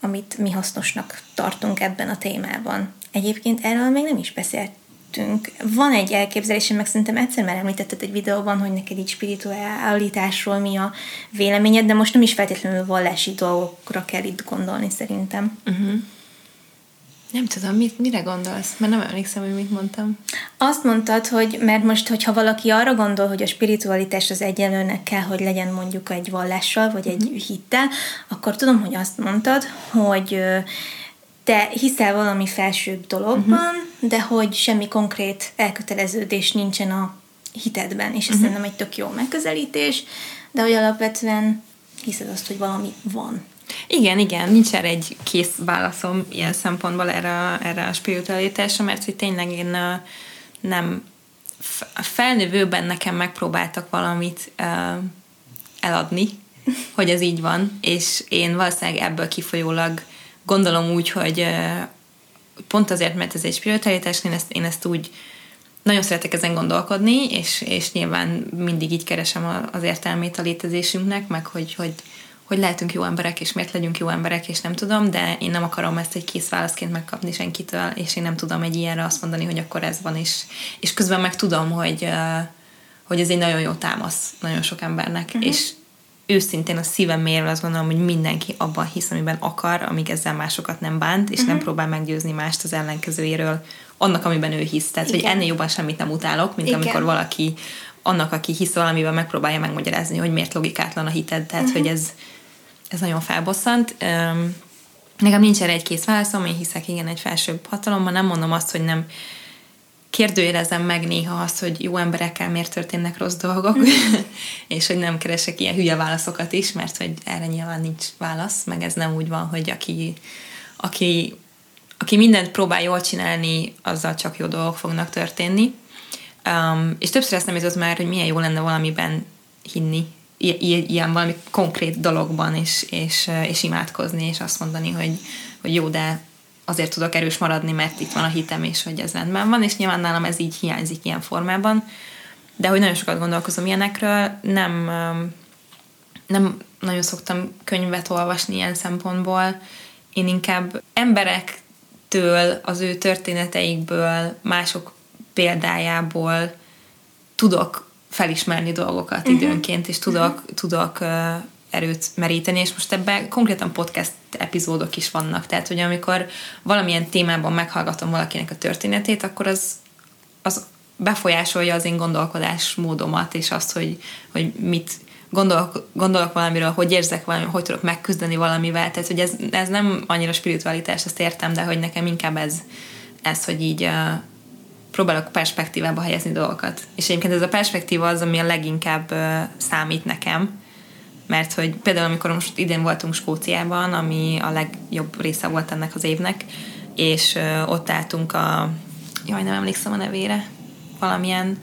amit mi hasznosnak tartunk ebben a témában. Egyébként erről még nem is beszéltünk. Van egy elképzelésem, meg szerintem egyszer már említetted egy videóban, hogy neked így spiritualitásról mi a véleményed, de most nem is feltétlenül vallási dolgokra kell itt gondolni szerintem. Uh-huh. Nem tudom, mit, mire gondolsz? Mert nem emlékszem, hogy mit mondtam. Azt mondtad, hogy mert most, hogyha valaki arra gondol, hogy a spiritualitás az egyenlőnek kell, hogy legyen mondjuk egy vallással, vagy egy uh-huh. hittel, akkor tudom, hogy azt mondtad, hogy te hiszel valami felsőbb dologban, uh-huh. de hogy semmi konkrét elköteleződés nincsen a hitedben, és ez uh-huh. szerintem egy tök jó megközelítés, de hogy alapvetően hiszed azt, hogy valami van. Igen, igen, nincs erre egy kész válaszom ilyen szempontból erre, erre a spiritualitásra, mert hogy tényleg én nem a felnövőben nekem megpróbáltak valamit uh, eladni, hogy ez így van, és én valószínűleg ebből kifolyólag gondolom úgy, hogy uh, pont azért, mert ez egy spiritualitás, én ezt, én ezt úgy nagyon szeretek ezen gondolkodni, és, és nyilván mindig így keresem az értelmét a létezésünknek, meg hogy, hogy hogy lehetünk jó emberek, és miért legyünk jó emberek, és nem tudom, de én nem akarom ezt egy kész válaszként megkapni senkitől, és én nem tudom egy ilyenre azt mondani, hogy akkor ez van is. És közben meg tudom, hogy, hogy ez egy nagyon jó támasz nagyon sok embernek, uh-huh. és őszintén a szívem méről azt gondolom, hogy mindenki abban hisz, amiben akar, amíg ezzel másokat nem bánt, és uh-huh. nem mhm. próbál meggyőzni mást az ellenkezőjéről, annak, amiben ő hisz. Tehát, Igen. hogy ennél jobban semmit nem utálok, mint Igen. amikor valaki annak, aki hisz valamiben megpróbálja megmagyarázni, hogy miért logikátlan a hited. Tehát, uh-huh. hogy ez, ez nagyon felbosszant. Nekem nincs erre egy kész válaszom, én hiszek igen egy felsőbb hatalomban, nem mondom azt, hogy nem kérdőjelezem meg néha azt, hogy jó emberekkel miért történnek rossz dolgok, mm. és hogy nem keresek ilyen hülye válaszokat is, mert hogy erre nyilván nincs válasz, meg ez nem úgy van, hogy aki, aki, aki mindent próbál jól csinálni, azzal csak jó dolgok fognak történni. Um, és többször ezt nem jutott már, hogy milyen jó lenne valamiben hinni, ilyen, valami konkrét dologban, és, és, és imádkozni, és azt mondani, hogy, hogy jó, de azért tudok erős maradni, mert itt van a hitem, és hogy ez rendben van, és nyilván nálam ez így hiányzik ilyen formában, de hogy nagyon sokat gondolkozom ilyenekről, nem, nem nagyon szoktam könyvet olvasni ilyen szempontból, én inkább emberektől, az ő történeteikből, mások példájából tudok felismerni dolgokat uh-huh. időnként, és tudok, uh-huh. tudok erőt meríteni, és most ebben konkrétan podcast epizódok is vannak, tehát hogy amikor valamilyen témában meghallgatom valakinek a történetét, akkor az, az befolyásolja az én gondolkodás módomat, és azt, hogy, hogy mit gondolok, gondolok valamiről, hogy érzek valami, hogy tudok megküzdeni valamivel, tehát hogy ez, ez nem annyira spiritualitás, ezt értem, de hogy nekem inkább ez, ez hogy így uh, próbálok perspektívába helyezni dolgokat. És egyébként ez a perspektíva az, ami a leginkább számít nekem, mert hogy például amikor most idén voltunk Skóciában, ami a legjobb része volt ennek az évnek, és ott álltunk a, jaj, nem emlékszem a nevére, valamilyen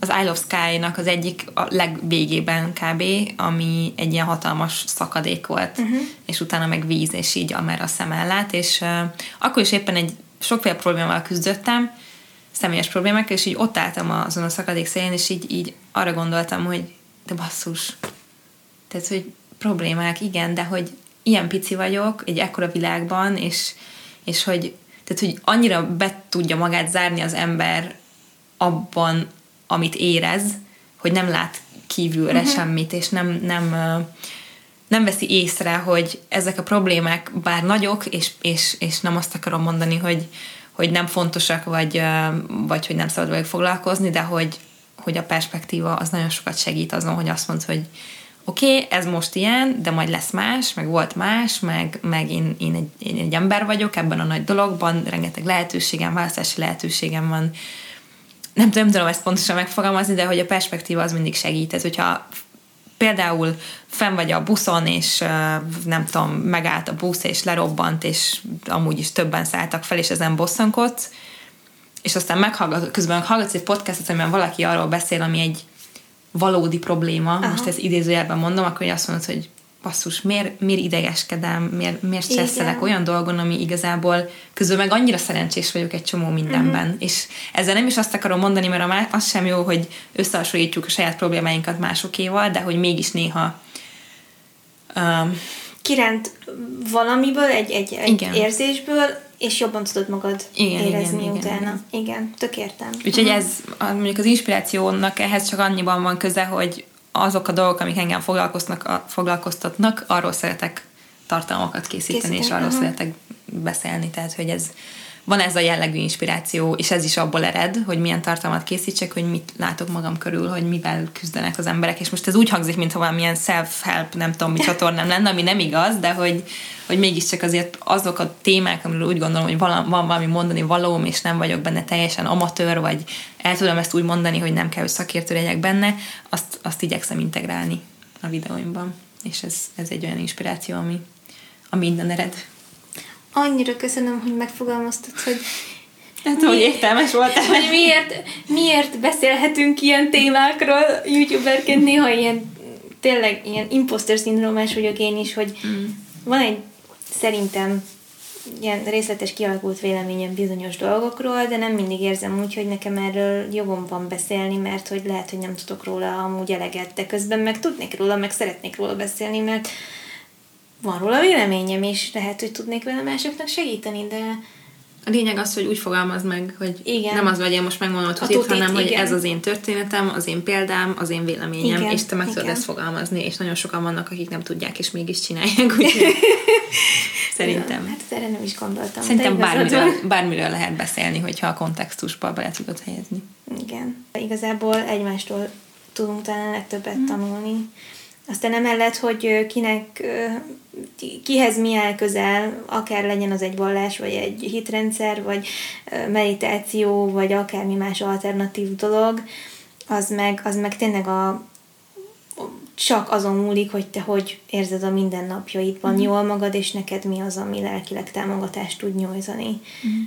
az Isle of Sky-nak az egyik a legvégében kb., ami egy ilyen hatalmas szakadék volt, uh-huh. és utána meg víz, és így amerre a szem ellát, és uh, akkor is éppen egy sokféle problémával küzdöttem, személyes problémákkal, és így ott álltam azon a szakadék szélén, és így, így arra gondoltam, hogy de basszus, tehát, hogy problémák, igen, de hogy ilyen pici vagyok egy ekkora világban, és, és hogy, tehát, hogy annyira be tudja magát zárni az ember abban, amit érez, hogy nem lát kívülre uh-huh. semmit, és nem, nem, nem veszi észre, hogy ezek a problémák bár nagyok, és, és, és nem azt akarom mondani, hogy, hogy nem fontosak, vagy, vagy hogy nem szabad velük foglalkozni, de hogy, hogy a perspektíva az nagyon sokat segít azon, hogy azt mondod, hogy oké, okay, ez most ilyen, de majd lesz más, meg volt más, meg, meg én, én, egy, én egy ember vagyok ebben a nagy dologban, rengeteg lehetőségem, választási lehetőségem van. Nem, nem tudom ezt pontosan megfogalmazni, de hogy a perspektíva az mindig segít. Ez, hogyha például fenn vagy a buszon, és nem tudom, megállt a busz, és lerobbant, és amúgy is többen szálltak fel, és ezen bosszankodsz, és aztán meghallgat, közben hallgatsz egy podcastot, amiben valaki arról beszél, ami egy valódi probléma, Aha. most ezt idézőjelben mondom, akkor azt mondod, hogy basszus, miért, miért idegeskedem, miért, miért stresszelek olyan dolgon, ami igazából közül meg annyira szerencsés vagyok egy csomó mindenben. Uh-huh. És ezzel nem is azt akarom mondani, mert az sem jó, hogy összehasonlítjuk a saját problémáinkat másokéval, de hogy mégis néha um, kiránt valamiből, egy, egy, egy érzésből, és jobban tudod magad igen, érezni igen, utána. Igen, igen. igen, tök értem. Úgyhogy uh-huh. ez mondjuk az inspirációnak ehhez csak annyiban van köze, hogy azok a dolgok, amik engem foglalkoztatnak, foglalkoztatnak arról szeretek tartalmakat készíteni, készíteni és arról uh-huh. szeretek beszélni, tehát hogy ez van ez a jellegű inspiráció, és ez is abból ered, hogy milyen tartalmat készítsek, hogy mit látok magam körül, hogy mivel küzdenek az emberek, és most ez úgy hangzik, mintha valamilyen self-help, nem tudom, mi csatornám lenne, ami nem igaz, de hogy, hogy mégiscsak azért azok a témák, amiről úgy gondolom, hogy van, van valami mondani valóm, és nem vagyok benne teljesen amatőr, vagy el tudom ezt úgy mondani, hogy nem kell, hogy szakértő legyek benne, azt, azt igyekszem integrálni a videóimban. És ez, ez egy olyan inspiráció, ami, ami innen ered annyira köszönöm, hogy megfogalmaztad, hogy Hát, hogy értelmes volt. Hogy miért, miért beszélhetünk ilyen témákról youtuberként, néha ilyen tényleg ilyen imposter szindrómás vagyok én is, hogy mm. van egy szerintem ilyen részletes kialakult véleményem bizonyos dolgokról, de nem mindig érzem úgy, hogy nekem erről jogom van beszélni, mert hogy lehet, hogy nem tudok róla amúgy eleget, de közben meg tudnék róla, meg szeretnék róla beszélni, mert van róla véleményem, és lehet, hogy tudnék vele másoknak segíteni, de... A lényeg az, hogy úgy fogalmaz meg, hogy igen. nem az vagy, én most megmondom, hogy itt, hanem, igen. hogy ez az én történetem, az én példám, az én véleményem, igen. és te meg igen. tudod ezt fogalmazni, és nagyon sokan vannak, akik nem tudják, és mégis csinálják, úgyhogy szerintem. Ja, hát erre nem is gondoltam. Szerintem bármiről, bármiről lehet beszélni, hogyha a kontextusba bele tudod helyezni. Igen. Igazából egymástól tudunk talán legtöbbet mm. tanulni. Aztán emellett, hogy kinek kihez mi áll közel, akár legyen az egy vallás, vagy egy hitrendszer, vagy meditáció, vagy akármi más alternatív dolog, az meg, az meg tényleg a, csak azon múlik, hogy te hogy érzed a mindennapjaidban mm. jól magad, és neked mi az, ami lelkileg támogatást tud nyújtani. Mm.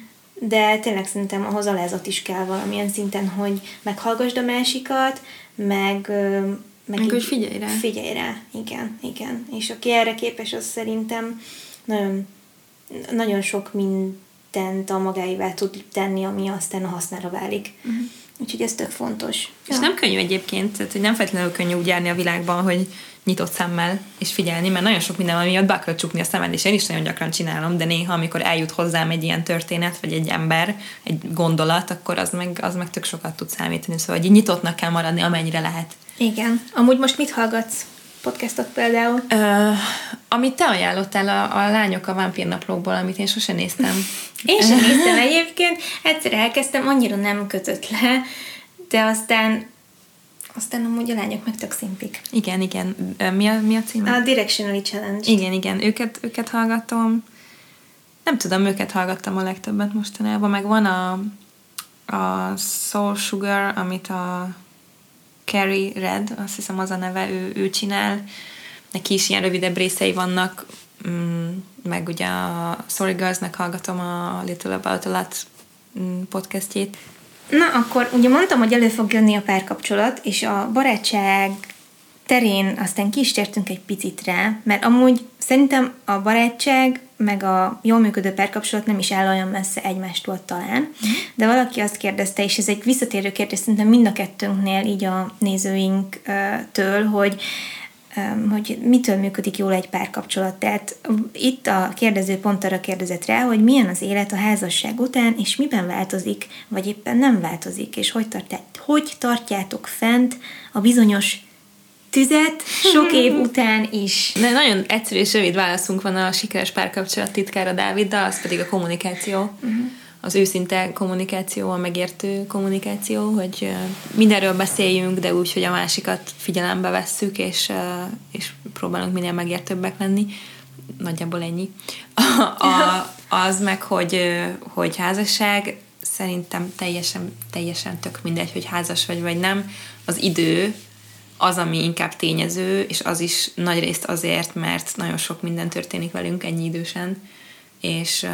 De tényleg szerintem ahhoz alázat is kell valamilyen szinten, hogy meghallgasd a másikat, meg, meg, meg hogy figyelj rá. Figyelj rá, igen, igen. És aki erre képes, az szerintem nagyon, nagyon sok mindent a magáival tud tenni, ami aztán a hasznára válik. Uh-huh. Úgyhogy ez tök fontos. És ja. nem könnyű egyébként, tehát hogy nem feltétlenül könnyű úgy járni a világban, hogy nyitott szemmel és figyelni, mert nagyon sok minden miatt be kell csukni a szemed, és én is nagyon gyakran csinálom, de néha, amikor eljut hozzám egy ilyen történet, vagy egy ember, egy gondolat, akkor az meg, az meg tök sokat tud számítani, szóval hogy nyitottnak kell maradni, amennyire lehet. Igen. Amúgy most mit hallgatsz? Podcastot például? Ö, amit te ajánlottál, a, a Lányok a vámpírnaplókból, amit én sosem néztem. én sem néztem egyébként. Egyszer elkezdtem, annyira nem kötött le, de aztán aztán amúgy a lányok meg tök szimpik. Igen, igen. Mi a, mi a címe? A Directionally Challenge. Igen, igen. Őket, őket hallgatom. Nem tudom, őket hallgattam a legtöbbet mostanában. Meg van a, a Soul Sugar, amit a Carrie Red, azt hiszem az a neve, ő, ő csinál. Neki is ilyen rövidebb részei vannak, mm, meg ugye a Sorry Girls-nek hallgatom a Little About a Lot mm, podcastjét. Na, akkor ugye mondtam, hogy elő fog jönni a párkapcsolat, és a barátság terén aztán ki is tértünk egy picit rá, mert amúgy szerintem a barátság meg a jól működő párkapcsolat nem is áll olyan messze egymástól talán, de valaki azt kérdezte, és ez egy visszatérő kérdés szerintem mind a kettőnknél, így a nézőinktől, hogy hogy mitől működik jól egy párkapcsolat. Tehát itt a kérdező pont arra kérdezett rá, hogy milyen az élet a házasság után, és miben változik, vagy éppen nem változik, és hogy, tartját, hogy tartjátok fent a bizonyos tüzet sok év után is. De nagyon egyszerű és rövid válaszunk van a sikeres párkapcsolat titkára Dáviddal, az pedig a kommunikáció. Uh-huh. Az őszinte kommunikáció, a megértő kommunikáció, hogy mindenről beszéljünk, de úgy, hogy a másikat figyelembe vesszük, és, és próbálunk minél megértőbbek lenni. Nagyjából ennyi. A, a, az meg, hogy, hogy házasság, szerintem teljesen, teljesen tök mindegy, hogy házas vagy, vagy nem. Az idő, az, ami inkább tényező, és az is nagy részt azért, mert nagyon sok minden történik velünk ennyi idősen, és ö,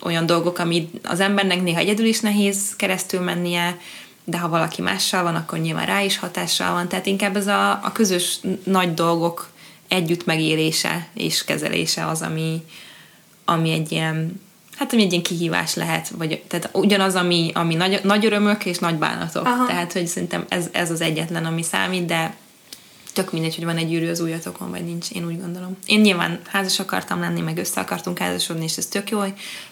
olyan dolgok, ami az embernek néha egyedül is nehéz keresztül mennie, de ha valaki mással van, akkor nyilván rá is hatással van, tehát inkább ez a, a közös nagy dolgok együtt megélése és kezelése az, ami, ami egy ilyen hát ami egy ilyen kihívás lehet, vagy tehát ugyanaz, ami, ami nagy, nagy örömök és nagy bánatok. Aha. Tehát, hogy szerintem ez, ez az egyetlen, ami számít, de tök mindegy, hogy van egy gyűrű az újatokon, vagy nincs, én úgy gondolom. Én nyilván házas akartam lenni, meg össze akartunk házasodni, és ez tök jó,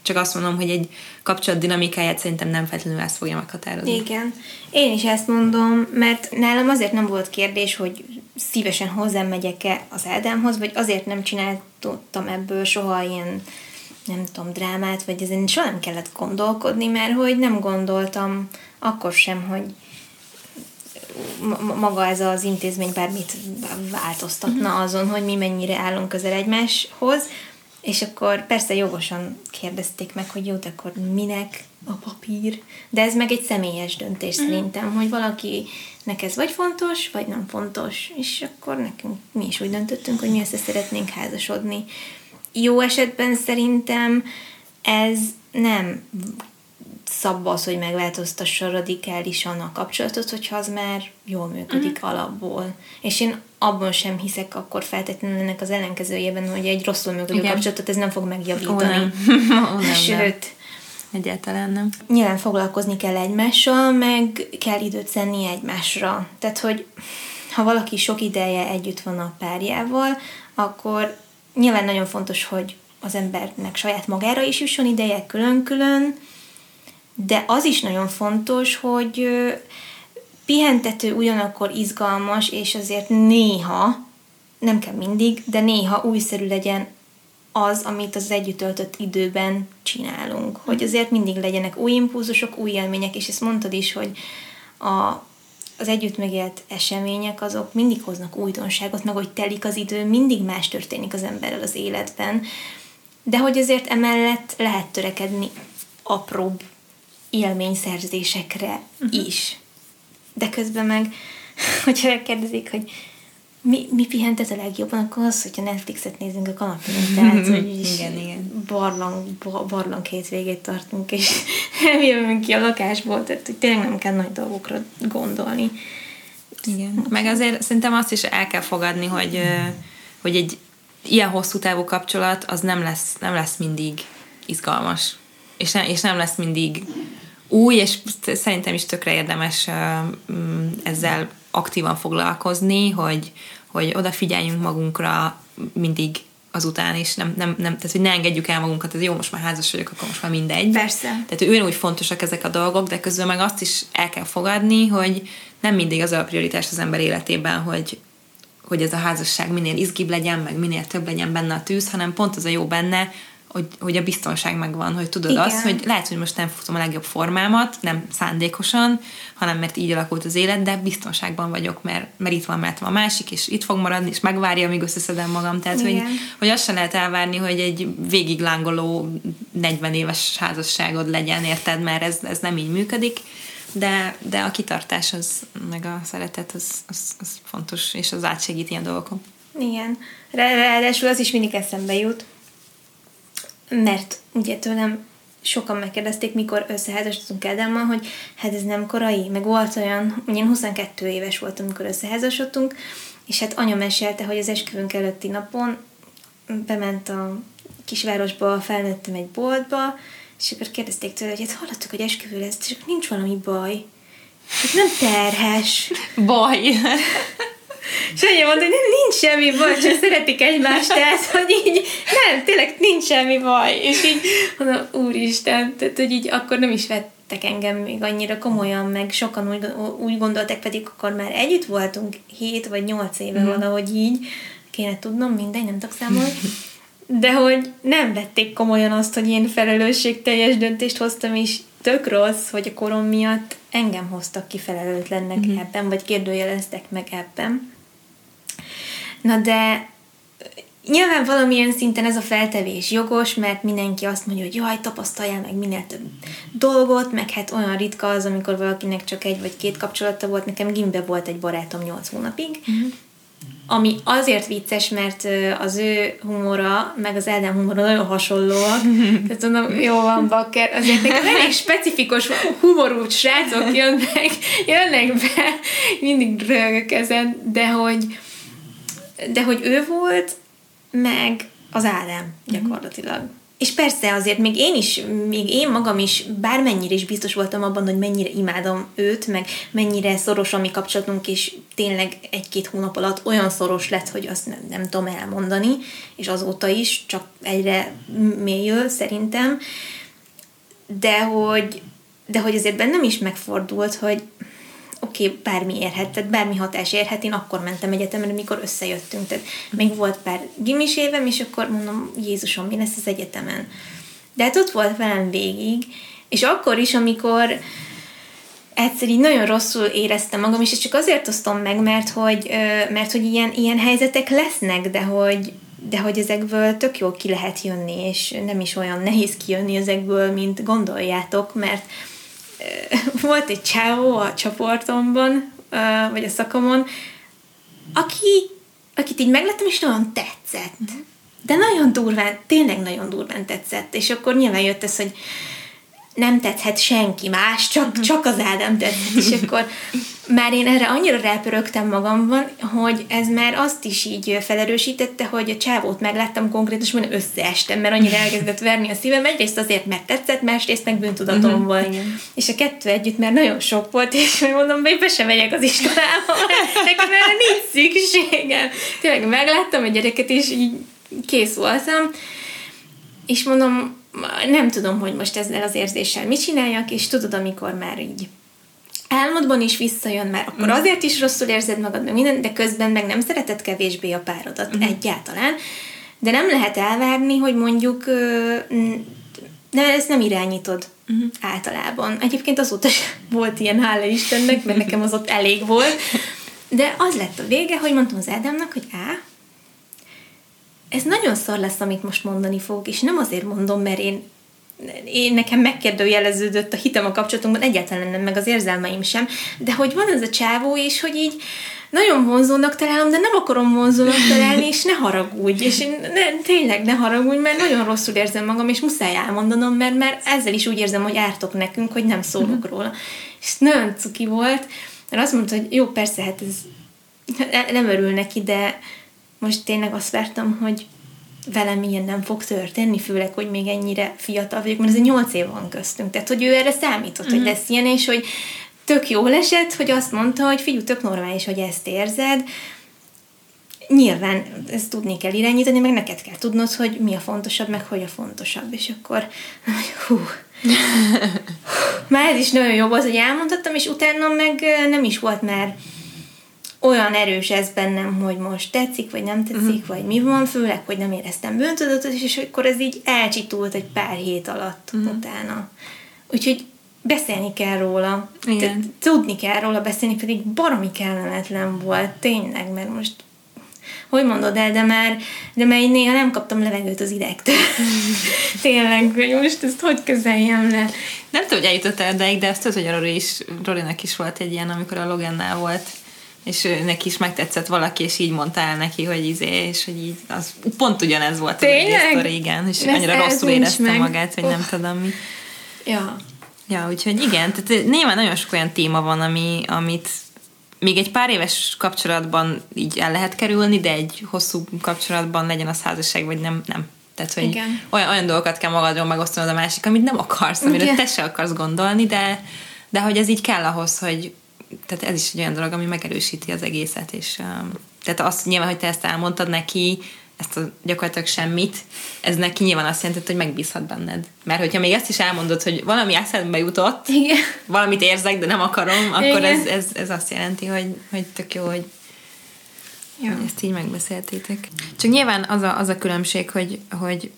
csak azt mondom, hogy egy kapcsolat dinamikáját szerintem nem feltétlenül ezt fogja meghatározni. Igen. Én is ezt mondom, mert nálam azért nem volt kérdés, hogy szívesen hozzám megyek-e az Ádámhoz, vagy azért nem csináltam ebből soha ilyen nem tudom, drámát, vagy ezen soha nem kellett gondolkodni, mert hogy nem gondoltam akkor sem, hogy maga ez az intézmény bármit változtatna uh-huh. azon, hogy mi mennyire állunk közel egymáshoz, és akkor persze jogosan kérdezték meg, hogy jó, de akkor minek a papír? De ez meg egy személyes döntés uh-huh. szerintem, hogy valakinek ez vagy fontos, vagy nem fontos, és akkor nekünk mi is úgy döntöttünk, hogy mi össze szeretnénk házasodni jó esetben szerintem ez nem szabva az, hogy megváltoztassa radikálisan a kapcsolatot, hogyha az már jól működik uh-huh. alapból. És én abban sem hiszek akkor feltétlenül ennek az ellenkezőjében, hogy egy rosszul működő Igen. kapcsolatot ez nem fog megjavítani. Ó, nem. Ó, nem, Sőt, nem. Egyáltalán nem. Nyilván foglalkozni kell egymással, meg kell időt szenni egymásra. Tehát, hogy ha valaki sok ideje együtt van a párjával, akkor nyilván nagyon fontos, hogy az embernek saját magára is jusson ideje külön-külön, de az is nagyon fontos, hogy pihentető ugyanakkor izgalmas, és azért néha, nem kell mindig, de néha újszerű legyen az, amit az együtt töltött időben csinálunk. Hogy azért mindig legyenek új impulzusok, új élmények, és ezt mondtad is, hogy a az együtt megélt események azok mindig hoznak újdonságot, meg hogy telik az idő, mindig más történik az emberrel az életben, de hogy azért emellett lehet törekedni apróbb élményszerzésekre uh-huh. is. De közben meg, hogyha kérdezik, hogy mi, mi pihentet a legjobban, akkor az, hogyha Netflixet nézünk a kanapén, tehát hogy is igen, igen. barlang, barlang végét tartunk, és nem jövünk ki a lakásból, tehát hogy tényleg nem kell nagy dolgokra gondolni. Igen, meg azért szerintem azt is el kell fogadni, hogy, hogy egy ilyen hosszú távú kapcsolat az nem lesz, nem lesz mindig izgalmas, és nem, és nem lesz mindig új, és szerintem is tökre érdemes mm, ezzel aktívan foglalkozni, hogy, hogy odafigyeljünk magunkra mindig azután is, nem, nem, nem, tehát hogy ne engedjük el magunkat, ez jó, most már házas vagyok, akkor most már mindegy. Persze. Tehát ugyanúgy fontosak ezek a dolgok, de közben meg azt is el kell fogadni, hogy nem mindig az a prioritás az ember életében, hogy, hogy ez a házasság minél izgibb legyen, meg minél több legyen benne a tűz, hanem pont az a jó benne, hogy, hogy a biztonság megvan, hogy tudod Igen. azt, hogy lehet, hogy most nem futom a legjobb formámat, nem szándékosan, hanem mert így alakult az élet, de biztonságban vagyok, mert, mert itt van mert a másik, és itt fog maradni, és megvárja, amíg összeszedem magam. Tehát, hogy, hogy azt sem lehet elvárni, hogy egy végig lángoló 40 éves házasságod legyen, érted, mert ez, ez nem így működik de, de a kitartás az, meg a szeretet az, az, az fontos, és az átsegít ilyen dolgokon. Igen. Ráadásul az is mindig eszembe jut, mert ugye tőlem sokan megkérdezték, mikor összeházasodtunk Ádámmal, hogy hát ez nem korai, meg volt olyan, ugye én 22 éves voltam, amikor összeházasodtunk, és hát anya mesélte, hogy az esküvőnk előtti napon bement a kisvárosba, felnőttem egy boltba, és akkor kérdezték tőle, hogy hát hallottuk, hogy esküvő lesz, és nincs valami baj. Hát nem terhes. Baj. És annyi mondta, hogy nincs semmi baj, csak szeretik egymást, tehát, hogy így, nem, tényleg nincs semmi baj. És így mondom, úristen, tehát, hogy így akkor nem is vettek engem még annyira komolyan, meg sokan úgy, úgy gondolták, pedig akkor már együtt voltunk, 7 vagy 8 éve mm. van, ahogy így, kéne tudnom, mindegy, nem tudok számolni. De hogy nem vették komolyan azt, hogy én felelősségteljes döntést hoztam, és tök rossz, hogy a korom miatt engem hoztak ki felelőtlennek mm-hmm. ebben, vagy kérdőjeleztek meg ebben. Na de nyilván valamilyen szinten ez a feltevés jogos, mert mindenki azt mondja, hogy jaj, tapasztaljál meg minél több dolgot, meg hát olyan ritka az, amikor valakinek csak egy vagy két kapcsolata volt. Nekem gimbe volt egy barátom 8 hónapig, uh-huh. Ami azért vicces, mert az ő humora, meg az Ádám humora nagyon hasonlóak. Tehát mondom, jó van, bakker, azért nekem elég specifikus humorú srácok jönnek, jönnek be, mindig rögök ezen, de hogy de hogy ő volt, meg az Ádám gyakorlatilag. És persze azért még én is, még én magam is bármennyire is biztos voltam abban, hogy mennyire imádom őt, meg mennyire szoros a mi kapcsolatunk, és tényleg egy-két hónap alatt olyan szoros lett, hogy azt nem, nem tudom elmondani, és azóta is csak egyre mélyül szerintem. De hogy, de hogy azért bennem is megfordult, hogy oké, okay, bármi érhet, tehát bármi hatás érhet, én akkor mentem egyetemre, mikor összejöttünk, tehát még volt pár gimis évem, és akkor mondom, Jézusom, mi lesz az egyetemen? De hát ott volt velem végig, és akkor is, amikor egyszer így nagyon rosszul éreztem magam, és csak azért osztom meg, mert hogy, mert hogy ilyen, ilyen helyzetek lesznek, de hogy, de hogy ezekből tök jól ki lehet jönni, és nem is olyan nehéz kijönni ezekből, mint gondoljátok, mert volt egy csávó a csoportomban, vagy a szakomon, aki, akit így meglettem, és nagyon tetszett. De nagyon durván, tényleg nagyon durván tetszett. És akkor nyilván jött ez, hogy nem tetszhet senki más, csak, uh-huh. csak az Ádám tetszett. És akkor már én erre annyira rápörögtem magamban, hogy ez már azt is így felerősítette, hogy a csávót megláttam konkrétan, és mondom, összeestem, mert annyira elkezdett verni a szívem. Egyrészt azért, mert tetszett, másrészt meg bűntudatom uh-huh. volt. Igen. És a kettő együtt már nagyon sok volt, és mondom, hogy be sem megyek az iskolába, nekem erre nincs szükségem. Tényleg megláttam a gyereket, és így kész voltam. És mondom, nem tudom, hogy most ezzel az érzéssel mit csináljak, és tudod, amikor már így álmodban is visszajön, mert akkor mm. azért is rosszul érzed magad, meg minden, de közben meg nem szereted kevésbé a párodat mm. egyáltalán. De nem lehet elvárni, hogy mondjuk ne, ezt nem irányítod. uh-huh. általában. Egyébként azóta sem volt ilyen, hála Istennek, mert nekem az ott elég volt. De az lett a vége, hogy mondtam az Ádámnak, hogy á, ez nagyon szar lesz, amit most mondani fogok, és nem azért mondom, mert én én nekem megkérdőjeleződött a hitem a kapcsolatunkban, egyáltalán nem, meg az érzelmeim sem, de hogy van ez a csávó, és hogy így nagyon vonzónak találom, de nem akarom vonzónak találni, és ne haragudj, és én ne, tényleg ne haragudj, mert nagyon rosszul érzem magam, és muszáj elmondanom, mert, mert ezzel is úgy érzem, hogy ártok nekünk, hogy nem szólok mhm. róla. És nagyon cuki volt, mert azt mondta, hogy jó, persze, hát ez nem örül neki, de most tényleg azt vártam, hogy velem ilyen nem fog történni, főleg, hogy még ennyire fiatal vagyok, mert ez nyolc év van köztünk. Tehát, hogy ő erre számított, mm-hmm. hogy lesz ilyen, és hogy tök jó esett, hogy azt mondta, hogy figyelj, tök normális, hogy ezt érzed, nyilván ezt tudni kell irányítani, meg neked kell tudnod, hogy mi a fontosabb, meg hogy a fontosabb, és akkor hú, már ez is nagyon jó volt, hogy elmondhattam, és utána meg nem is volt már olyan erős ez bennem, hogy most tetszik, vagy nem tetszik, uh-huh. vagy mi van, főleg, hogy nem éreztem bűntudatot, és akkor ez így elcsitult egy pár hét alatt uh-huh. utána. Úgyhogy beszélni kell róla. Igen. Tudni kell róla beszélni, pedig baromi kellemetlen volt, tényleg, mert most hogy mondod el, de már, de már én néha nem kaptam levegőt az idegtől. Tényleg, hogy most ezt hogy kezeljem le. Nem tudom, hogy eljutott el de ezt tudod, hogy a Rory is, Rorynak is volt egy ilyen, amikor a Logannál volt és neki is megtetszett valaki, és így mondta el neki, hogy izé, és hogy így, az pont ugyanez volt Tényleg? a régen, és Lesz annyira rosszul érezte meg. magát, hogy oh. nem tudom mi. Ja. Ja, úgyhogy igen, tehát nyilván nagyon sok olyan téma van, ami, amit még egy pár éves kapcsolatban így el lehet kerülni, de egy hosszú kapcsolatban legyen az házasság, vagy nem, nem. Tehát, hogy igen. Olyan, olyan dolgokat kell magadról megosztanod a másik, amit nem akarsz, amiről igen. te se akarsz gondolni, de, de hogy ez így kell ahhoz, hogy, tehát ez is egy olyan dolog, ami megerősíti az egészet, és um, tehát azt nyilván, hogy te ezt elmondtad neki, ezt a gyakorlatilag semmit, ez neki nyilván azt jelenti, hogy megbízhat benned. Mert hogyha még ezt is elmondod, hogy valami eszembe jutott, Igen. valamit érzek, de nem akarom, akkor ez, ez, ez azt jelenti, hogy, hogy tök jó, hogy, ja. hogy ezt így megbeszéltétek. Csak nyilván az a, az a különbség, hogy, hogy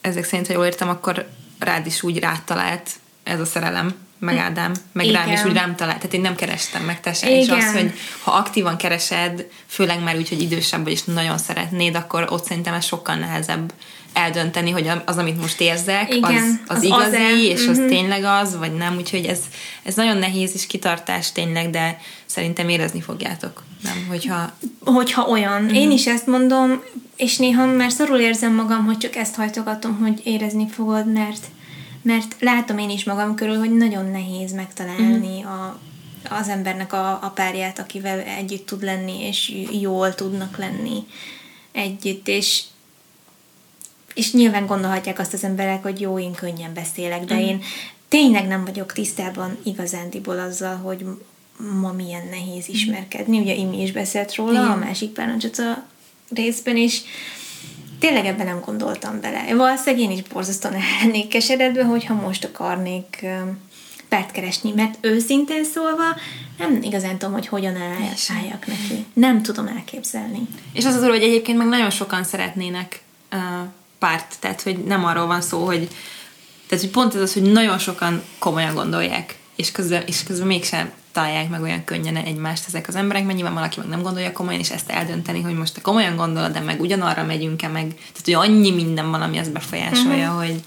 ezek szerint, ha jól értem, akkor rád is úgy rátalált ez a szerelem, meg Ádám, meg Igen. rám is úgy rám talált. Tehát én nem kerestem meg te sem. És az, hogy ha aktívan keresed, főleg már úgy, hogy idősebb vagy, és nagyon szeretnéd, akkor ott szerintem ez sokkal nehezebb eldönteni, hogy az, amit most érzek, Igen, az, az, az igazi, az és uh-huh. az mhm. tényleg az, vagy nem. Úgyhogy ez, ez nagyon nehéz és kitartás tényleg, de szerintem érezni fogjátok. Nem, hogyha... Hogyha olyan. Uh-huh. Én is ezt mondom, és néha már szorul érzem magam, hogy csak ezt hajtogatom, hogy érezni fogod, mert mert látom én is magam körül, hogy nagyon nehéz megtalálni uh-huh. a, az embernek a, a párját, akivel együtt tud lenni, és jól tudnak lenni együtt, és és nyilván gondolhatják azt az emberek, hogy jó, én könnyen beszélek, de uh-huh. én tényleg nem vagyok tisztában igazándiból azzal, hogy ma milyen nehéz ismerkedni. Ugye Imi is beszélt róla, Igen. a másik párnacsata részben is, tényleg ebben nem gondoltam bele. Valószínűleg én is borzasztóan lennék keseredve, hogyha most akarnék párt keresni, mert őszintén szólva nem igazán tudom, hogy hogyan álljak neki. Nem tudom elképzelni. És az az hogy egyébként meg nagyon sokan szeretnének uh, párt, tehát hogy nem arról van szó, hogy tehát hogy pont ez az, hogy nagyon sokan komolyan gondolják, és közben, és közben mégsem találják meg olyan könnyen egymást ezek az emberek, mert nyilván valaki meg nem gondolja komolyan, és ezt eldönteni, hogy most te komolyan gondolod, de meg ugyanarra megyünk-e meg, tehát hogy annyi minden van, ami ezt befolyásolja, uh-huh. hogy,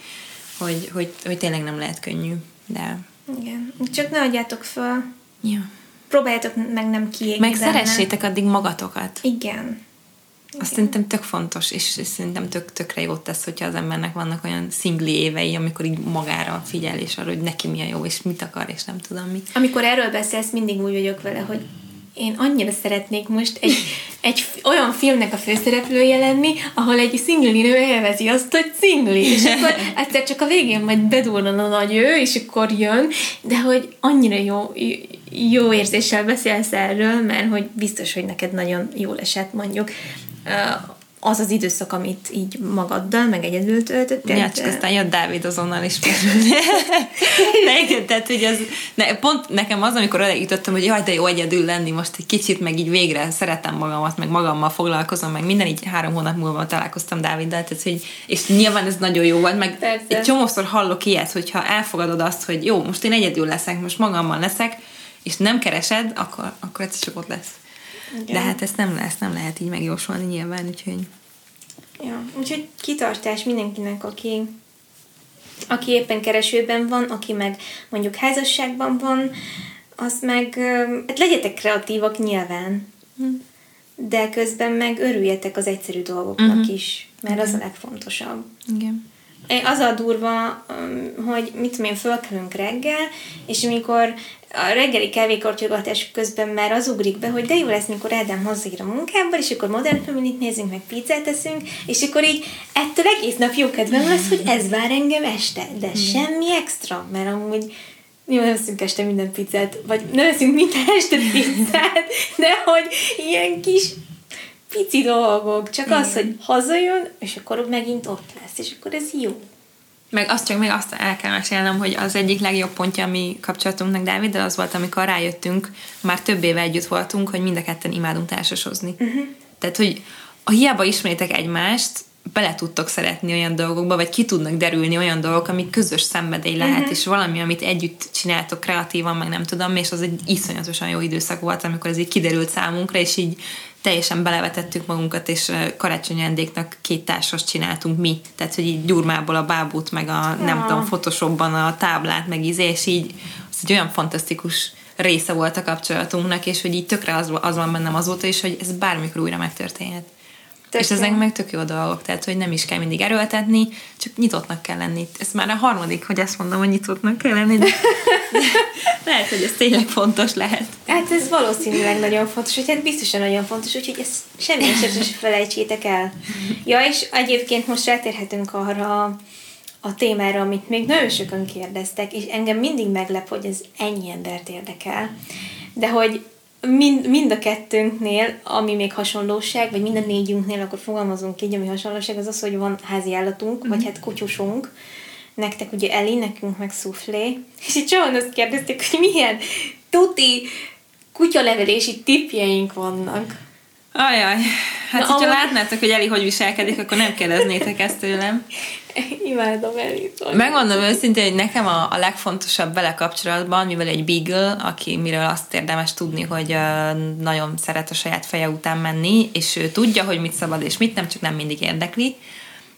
hogy, hogy, hogy tényleg nem lehet könnyű, de... Igen, csak ne adjátok föl. Ja. Próbáljátok meg nem kiégni. Meg szeressétek addig magatokat. Igen. Azt szerintem tök fontos, és szerintem tök, tökre jót tesz, hogyha az embernek vannak olyan szingli évei, amikor így magára figyel, és arra, hogy neki mi a jó, és mit akar, és nem tudom mi. Amikor erről beszélsz, mindig úgy vagyok vele, hogy én annyira szeretnék most egy, egy olyan filmnek a főszereplője lenni, ahol egy szingli nő élvezi azt, hogy szingli, és akkor egyszer csak a végén majd bedurran a nagy ő, és akkor jön, de hogy annyira jó, jó érzéssel beszélsz erről, mert hogy biztos, hogy neked nagyon jól esett mondjuk az az időszak, amit így magaddal, meg egyedül töltöttél. Ja, csak aztán jött Dávid azonnal is. de igen, tehát hogy az, ne, pont nekem az, amikor oda jutottam, hogy jaj, de jó egyedül lenni most egy kicsit, meg így végre szeretem magamat, meg magammal foglalkozom, meg minden, így három hónap múlva találkoztam Dáviddal, tehát hogy, és nyilván ez nagyon jó volt, meg Persze. egy csomószor hallok ilyet, hogyha elfogadod azt, hogy jó, most én egyedül leszek, most magammal leszek, és nem keresed, akkor, akkor ez csak ott lesz. Igen. De hát ezt nem, lesz, nem lehet így megjósolni nyilván, úgyhogy... Ja, úgyhogy kitartás mindenkinek, aki, aki éppen keresőben van, aki meg mondjuk házasságban van, az meg, hát legyetek kreatívak nyilván, hm. de közben meg örüljetek az egyszerű dolgoknak uh-huh. is, mert az a legfontosabb. Igen. Az a durva, hogy mit tudom én, fölkelünk reggel, és amikor a reggeli kávékortyogatás közben már az ugrik be, hogy de jó lesz, mikor Ádám hozzáír a munkából, és akkor modern family nézünk, meg pizzát teszünk, és akkor így ettől egész nap jó kedvem lesz, hogy ez vár engem este, de mm. semmi extra, mert amúgy jó, nem eszünk este minden pizzát, vagy nem eszünk minden este pizzát, de hogy ilyen kis pici dolgok, csak Igen. az, hogy hazajön, és akkor megint ott lesz, és akkor ez jó. Meg azt csak még azt el kell mesélnem, hogy az egyik legjobb pontja a mi kapcsolatunknak Dáviddal az volt, amikor rájöttünk, már több éve együtt voltunk, hogy mind a ketten imádunk társasozni. Uh-huh. Tehát, hogy a hiába ismeritek egymást, bele tudtok szeretni olyan dolgokba, vagy ki tudnak derülni olyan dolgok, amik közös szenvedély lehet, uh-huh. és valami, amit együtt csináltok kreatívan, meg nem tudom, és az egy iszonyatosan jó időszak volt, amikor ez így kiderült számunkra, és így teljesen belevetettük magunkat, és karácsonyi ajándéknak két társas csináltunk mi. Tehát, hogy így gyurmából a bábút, meg a ja. nem tudom, Photoshopban a táblát, meg íze, és így az egy olyan fantasztikus része volt a kapcsolatunknak, és hogy így tökre az, az van bennem azóta is, hogy ez bármikor újra megtörténhet. Tök és ezek meg tök jó dolgok, tehát hogy nem is kell mindig erőltetni, csak nyitottnak kell lenni. Ez már a harmadik, hogy ezt mondom, hogy nyitottnak kell lenni, de, de lehet, hogy ez tényleg fontos lehet. Hát ez valószínűleg nagyon fontos, hogy hát biztosan nagyon fontos, úgyhogy ezt semmi esetre se felejtsétek el. Ja, és egyébként most rátérhetünk arra a témára, amit még nagyon sokan kérdeztek, és engem mindig meglep, hogy ez ennyi embert érdekel. De hogy mind, mind a kettőnknél, ami még hasonlóság, vagy mind a négyünknél, akkor fogalmazunk így, ami hasonlóság, az az, hogy van házi állatunk, vagy hát kutyusunk, nektek ugye Eli, nekünk meg szuflé, és itt sohan azt kérdezték, hogy milyen tuti kutyalevelési tipjeink vannak. Ajaj, hát Na, hogyha amúgy... látnátok, hogy Eli hogy viselkedik, akkor nem kérdeznétek ezt tőlem. Imádom Elit. Megmondom őszintén, hogy nekem a, a legfontosabb vele kapcsolatban, mivel egy beagle, aki miről azt érdemes tudni, hogy uh, nagyon szeret a saját feje után menni, és ő tudja, hogy mit szabad és mit nem, csak nem mindig érdekli.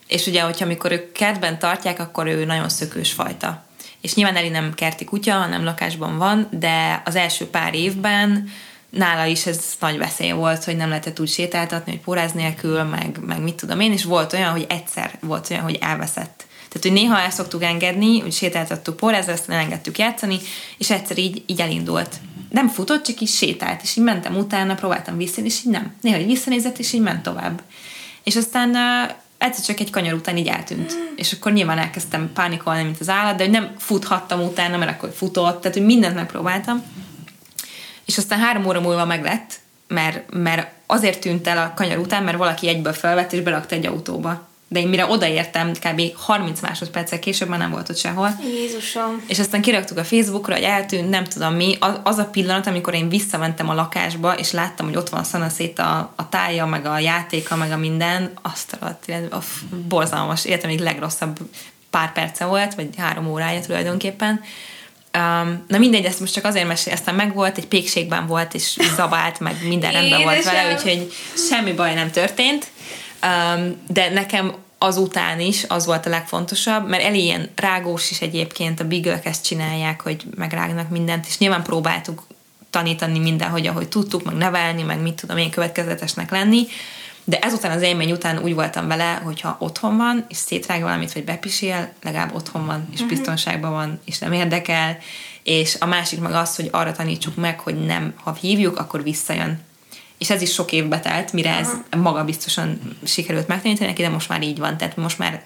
És ugye, hogyha amikor ők kertben tartják, akkor ő nagyon szökős fajta. És nyilván Eli nem kerti kutya, hanem lakásban van, de az első pár évben nála is ez nagy veszély volt, hogy nem lehetett úgy sétáltatni, hogy póráz nélkül, meg, meg mit tudom én, és volt olyan, hogy egyszer volt olyan, hogy elveszett. Tehát, hogy néha el szoktuk engedni, hogy sétáltattuk pórázra, aztán elengedtük játszani, és egyszer így, így elindult. Nem futott, csak is sétált, és így mentem utána, próbáltam vissza, és így nem. Néha így visszanézett, és így ment tovább. És aztán uh, egyszer csak egy kanyar után így eltűnt. És akkor nyilván elkezdtem pánikolni, mint az állat, de hogy nem futhattam utána, mert akkor futott, tehát hogy mindent megpróbáltam és aztán három óra múlva meglett, mert, mert azért tűnt el a kanyar után, mert valaki egyből felvett és belakta egy autóba. De én mire odaértem, kb. 30 másodperccel később már nem volt ott sehol. Jézusom. És aztán kiraktuk a Facebookra, hogy eltűnt, nem tudom mi. Az, az a pillanat, amikor én visszamentem a lakásba, és láttam, hogy ott van szanaszét a, a tája, meg a játéka, meg a minden, azt alatt, a borzalmas, még legrosszabb pár perce volt, vagy három órája tulajdonképpen. Um, na mindegy, ezt most csak azért mesél, aztán meg volt, egy pékségben volt, és zabált, meg minden rendben volt vele, úgyhogy semmi baj nem történt. Um, de nekem azután is az volt a legfontosabb, mert elég ilyen rágós is egyébként, a bigölök ezt csinálják, hogy megrágnak mindent, és nyilván próbáltuk tanítani mindenhogy, ahogy tudtuk, meg nevelni, meg mit tudom én következetesnek lenni, de ezután az élmény után úgy voltam vele, hogyha otthon van, és szétrág valamit, vagy bepisél, legalább otthon van, és uh-huh. biztonságban van, és nem érdekel, és a másik meg az, hogy arra tanítsuk meg, hogy nem, ha hívjuk, akkor visszajön. És ez is sok évbe telt, mire ez maga biztosan sikerült megtanítani neki, de most már így van. Tehát most már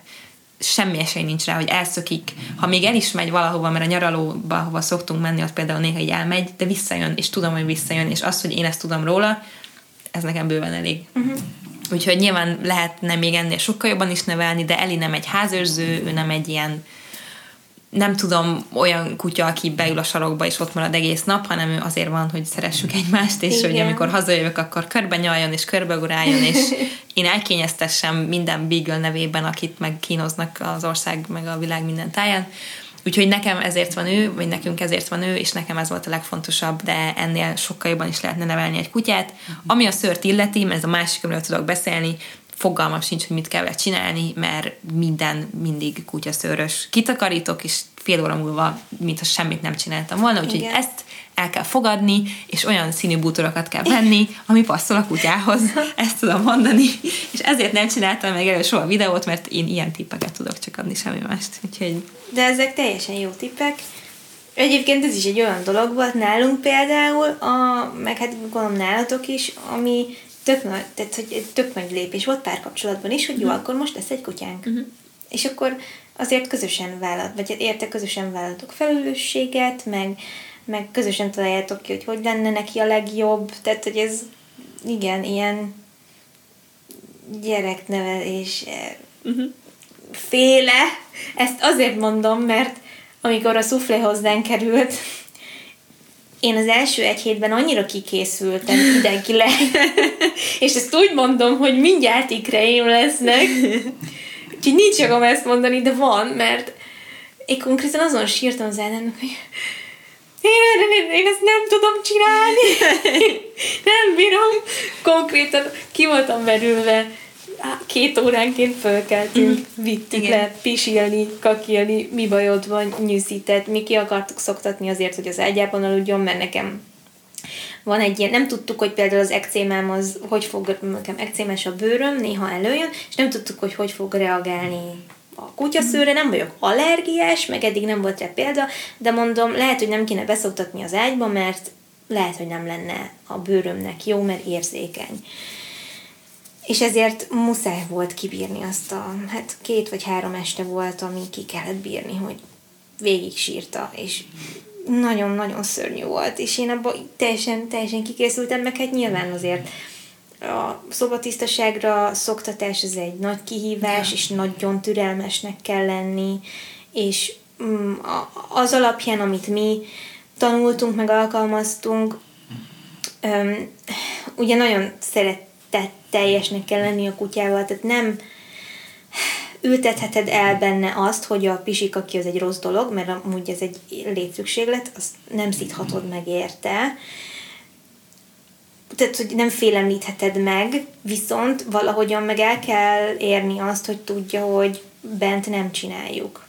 semmi esély nincs rá, hogy elszökik. Ha még el is megy valahova, mert a nyaralóba, hova szoktunk menni, ott például néha így elmegy, de visszajön, és tudom, hogy visszajön, és az, hogy én ezt tudom róla, ez nekem bőven elég. Uh-huh. Úgyhogy nyilván lehetne még ennél sokkal jobban is nevelni, de Eli nem egy házőrző, ő nem egy ilyen nem tudom, olyan kutya, aki beül a sarokba és ott marad egész nap, hanem ő azért van, hogy szeressük egymást, és Igen. hogy amikor hazajövök, akkor körbe nyaljon és körbeguráljon, és én elkényeztessem minden Beagle nevében, akit meg kínoznak az ország, meg a világ minden táján. Úgyhogy nekem ezért van ő, vagy nekünk ezért van ő, és nekem ez volt a legfontosabb, de ennél sokkal jobban is lehetne nevelni egy kutyát. Uh-huh. Ami a szört illeti, mert ez a másik, amiről tudok beszélni, fogalmam sincs, hogy mit kell vele csinálni, mert minden mindig kutyaszőrös. Kitakarítok, és fél óra múlva, mintha semmit nem csináltam volna, úgyhogy Igen. ezt el kell fogadni, és olyan színű bútorokat kell venni, ami passzol a kutyához. Ezt tudom mondani. És ezért nem csináltam meg elő soha videót, mert én ilyen tippeket tudok csak adni, semmi mást. Úgyhogy... De ezek teljesen jó tippek. Egyébként ez is egy olyan dolog volt nálunk például, a, meg hát gondolom nálatok is, ami tök nagy, tehát, hogy tök nagy lépés volt párkapcsolatban is, hogy jó, uh-huh. akkor most lesz egy kutyánk. Uh-huh. És akkor azért közösen vállalt, vagy érte közösen vállalatok felelősséget, meg, meg közösen találjátok ki, hogy hogy lenne neki a legjobb. Tehát, hogy ez igen, ilyen gyereknevelés uh-huh. féle. Ezt azért mondom, mert amikor a szuflé hozzánk került, én az első egy hétben annyira kikészültem le, és ezt úgy mondom, hogy mindjárt ikreim lesznek, úgyhogy nincs jogom ezt mondani, de van, mert én konkrétan azon sírtam az ellennek, hogy én, én, ezt nem tudom csinálni, nem bírom. Konkrétan ki voltam verülve, két óránként fölkeltünk, mm-hmm. vittük Igen. le, pisilni, kakilni, mi bajod van, nyűszített, mi ki akartuk szoktatni azért, hogy az ágyában aludjon, mert nekem van egy ilyen, nem tudtuk, hogy például az ekcémám az, hogy fog, nekem ekcémás a bőröm, néha előjön, és nem tudtuk, hogy hogy fog reagálni a kutyaszőre, nem vagyok allergiás, meg eddig nem volt rá példa, de mondom, lehet, hogy nem kéne beszoktatni az ágyba, mert lehet, hogy nem lenne a bőrömnek jó, mert érzékeny. És ezért muszáj volt kibírni azt a, hát két vagy három este volt, ami ki kellett bírni, hogy végig sírta, és nagyon-nagyon szörnyű volt, és én abban teljesen, teljesen kikészültem, meg hát nyilván azért a szobatisztaságra szoktatás ez egy nagy kihívás, ja. és nagyon türelmesnek kell lenni, és mm, az alapján, amit mi tanultunk, meg alkalmaztunk, ugye nagyon szeretett teljesnek kell lenni a kutyával, tehát nem ültetheted el benne azt, hogy a pisik, aki az egy rossz dolog, mert amúgy ez egy létszükséglet, azt nem szíthatod meg érte, tehát, hogy nem félemlítheted meg, viszont valahogyan meg el kell érni azt, hogy tudja, hogy bent nem csináljuk.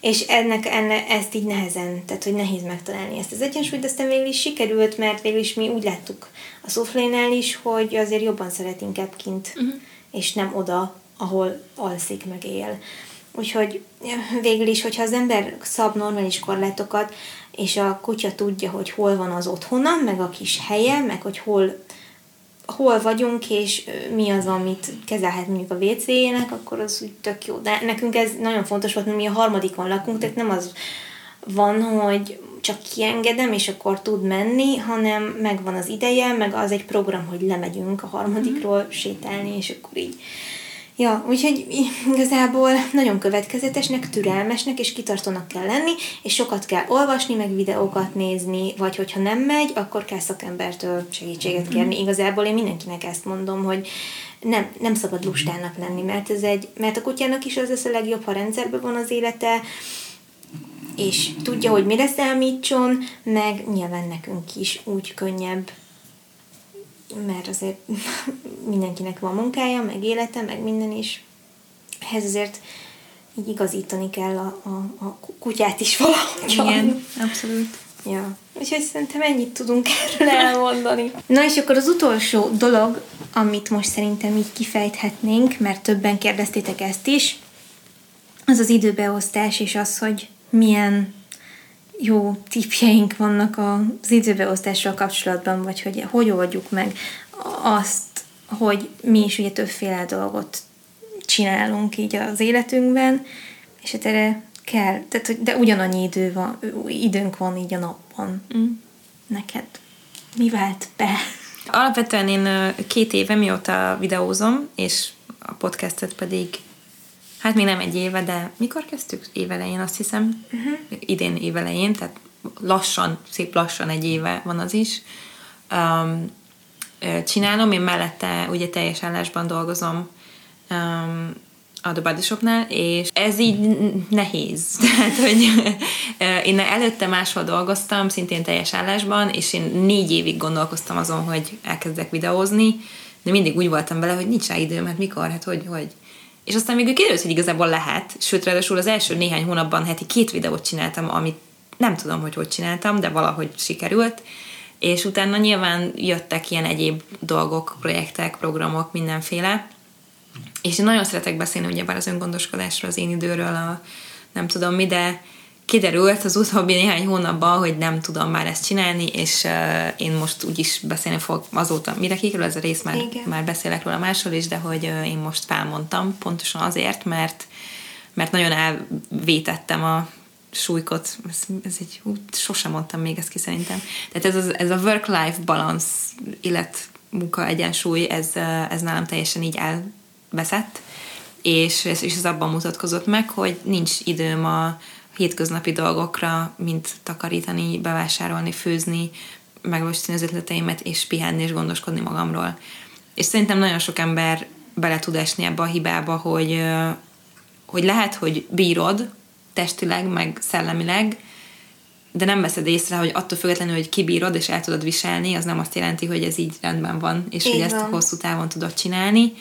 És ennek, ennek ezt így nehezen, tehát hogy nehéz megtalálni ezt az egyensúlyt, de aztán végül is sikerült, mert végül is mi úgy láttuk a szuflénál is, hogy azért jobban szeret inkább kint, uh-huh. és nem oda, ahol alszik meg él. Úgyhogy végül is, hogyha az ember szab normális korlátokat, és a kutya tudja, hogy hol van az otthona, meg a kis helye, meg hogy hol, hol vagyunk, és mi az, amit kezelhet mondjuk a WC-jének, akkor az úgy tök jó. De nekünk ez nagyon fontos volt, mert mi a harmadikon lakunk, tehát nem az van, hogy csak kiengedem, és akkor tud menni, hanem megvan az ideje, meg az egy program, hogy lemegyünk a harmadikról sétálni, és akkor így Ja, úgyhogy igazából nagyon következetesnek, türelmesnek és kitartónak kell lenni, és sokat kell olvasni, meg videókat nézni, vagy hogyha nem megy, akkor kell szakembertől segítséget kérni. Mhm. Igazából én mindenkinek ezt mondom, hogy nem, nem szabad lustának lenni, mert, ez egy, mert a kutyának is az lesz a legjobb, ha rendszerben van az élete, és tudja, hogy mire számítson, meg nyilván nekünk is úgy könnyebb mert azért mindenkinek van munkája, meg élete, meg minden is. Ehhez azért így igazítani kell a, a, a kutyát is valahogy. Igen, abszolút. Ja, úgyhogy szerintem ennyit tudunk erről elmondani. Na és akkor az utolsó dolog, amit most szerintem így kifejthetnénk, mert többen kérdeztétek ezt is, az az időbeosztás, és az, hogy milyen jó tipjeink vannak az időbeosztással kapcsolatban, vagy hogy hogy oldjuk meg azt, hogy mi is ugye többféle dolgot csinálunk így az életünkben, és hát erre kell, tehát, hogy, de ugyanannyi idő van, időnk van így a napban. Mm. Neked mi vált be? alapvetően én két éve mióta videózom, és a podcastet pedig hát még nem egy éve, de mikor kezdtük? Évelején azt hiszem. Uh-huh. Idén évelején, tehát lassan, szép lassan egy éve van az is. Um, csinálom, én mellette ugye teljes állásban dolgozom um, a The Body Shopnál, és ez így nehéz. Tehát, hogy én előtte máshol dolgoztam, szintén teljes állásban, és én négy évig gondolkoztam azon, hogy elkezdek videózni, de mindig úgy voltam vele, hogy nincs rá időm, hát mikor, hát hogy, hogy. És aztán még kiderült, hogy igazából lehet, sőt, ráadásul az első néhány hónapban heti két videót csináltam, amit nem tudom, hogy hogy csináltam, de valahogy sikerült, és utána nyilván jöttek ilyen egyéb dolgok, projektek, programok, mindenféle, és én nagyon szeretek beszélni ugyebár az öngondoskodásról, az én időről, a nem tudom mi, de kiderült az utóbbi néhány hónapban, hogy nem tudom már ezt csinálni, és uh, én most úgyis beszélni fogok azóta, mire kikerül ez a rész, már, már beszélek róla máshol is, de hogy uh, én most felmondtam, pontosan azért, mert mert nagyon elvétettem a súlykot, ez, ez egy, ú, sosem mondtam még ezt ki szerintem. Tehát ez, az, ez a work-life balance, illet munka egyensúly, ez, ez nálam teljesen így elveszett, és, és ez abban mutatkozott meg, hogy nincs időm a hétköznapi dolgokra, mint takarítani, bevásárolni, főzni, megvalósítani az ötleteimet, és pihenni és gondoskodni magamról. És szerintem nagyon sok ember bele tud esni ebbe a hibába, hogy, hogy lehet, hogy bírod testileg, meg szellemileg, de nem veszed észre, hogy attól függetlenül, hogy kibírod és el tudod viselni, az nem azt jelenti, hogy ez így rendben van, és így hogy van. ezt hosszú távon tudod csinálni.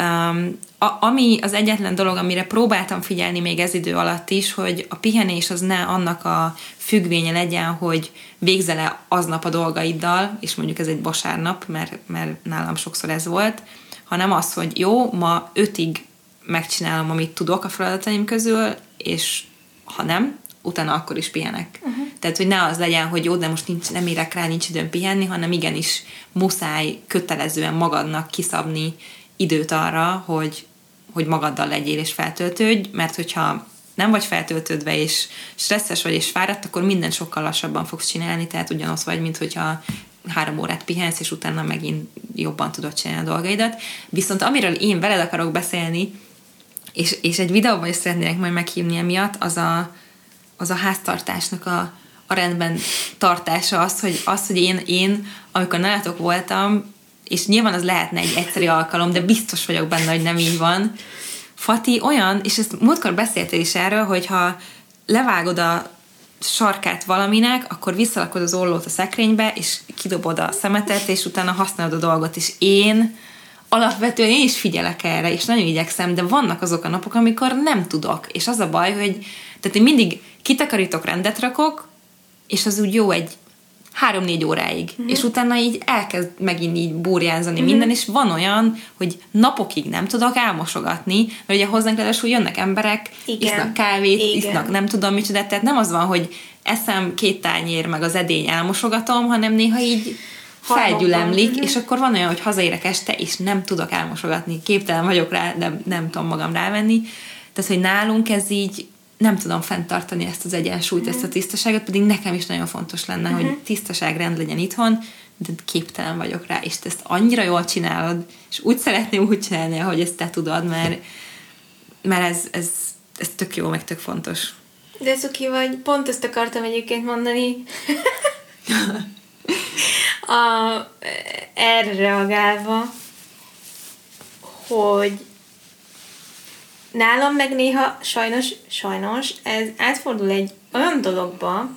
Um, a, ami az egyetlen dolog, amire próbáltam figyelni még ez idő alatt is, hogy a pihenés az ne annak a függvénye legyen, hogy végzele aznap a dolgaiddal, és mondjuk ez egy vasárnap, mert, mert nálam sokszor ez volt, hanem az, hogy jó, ma ötig megcsinálom, amit tudok a feladataim közül, és ha nem, utána akkor is pihenek. Uh-huh. Tehát, hogy ne az legyen, hogy jó, de most nincs, nem érek rá, nincs időm pihenni, hanem igenis muszáj kötelezően magadnak kiszabni időt arra, hogy, hogy magaddal legyél és feltöltődj, mert hogyha nem vagy feltöltődve, és stresszes vagy, és fáradt, akkor minden sokkal lassabban fogsz csinálni, tehát ugyanaz vagy, mint hogyha három órát pihensz, és utána megint jobban tudod csinálni a dolgaidat. Viszont amiről én veled akarok beszélni, és, és egy videóban is szeretnének majd meghívni emiatt, az a, az a háztartásnak a, a rendben tartása, az, hogy, az, hogy én, én, amikor nálatok voltam, és nyilván az lehetne egy egyszerű alkalom, de biztos vagyok benne, hogy nem így van. Fati olyan, és ezt múltkor beszéltél is erről, hogyha levágod a sarkát valaminek, akkor visszalakod az ollót a szekrénybe, és kidobod a szemetet, és utána használod a dolgot. És én alapvetően én is figyelek erre, és nagyon igyekszem, de vannak azok a napok, amikor nem tudok. És az a baj, hogy tehát én mindig kitakarítok, rendet rakok, és az úgy jó egy három-négy óráig, mm-hmm. és utána így elkezd megint így burjánzani mm-hmm. minden, és van olyan, hogy napokig nem tudok elmosogatni, mert ugye hozzánk ráadásul jönnek emberek, Igen. isznak kávét, Igen. isznak nem tudom micsoda, tehát nem az van, hogy eszem két tányér, meg az edény elmosogatom, hanem néha így felgyülemlik, mm-hmm. és akkor van olyan, hogy hazaérek este, és nem tudok elmosogatni, képtelen vagyok rá, de nem tudom magam rávenni. Tehát, hogy nálunk ez így nem tudom fenntartani ezt az egyensúlyt, mm-hmm. ezt a tisztaságot, pedig nekem is nagyon fontos lenne, mm-hmm. hogy tisztaság rend legyen itthon, de képtelen vagyok rá, és te ezt annyira jól csinálod, és úgy szeretném úgy csinálni, hogy ezt te tudod, mert, mert ez, ez, ez tök jó, meg tök fontos. De Szuki vagy, pont ezt akartam egyébként mondani. a, erre reagálva, hogy nálam meg néha sajnos, sajnos ez átfordul egy olyan dologba,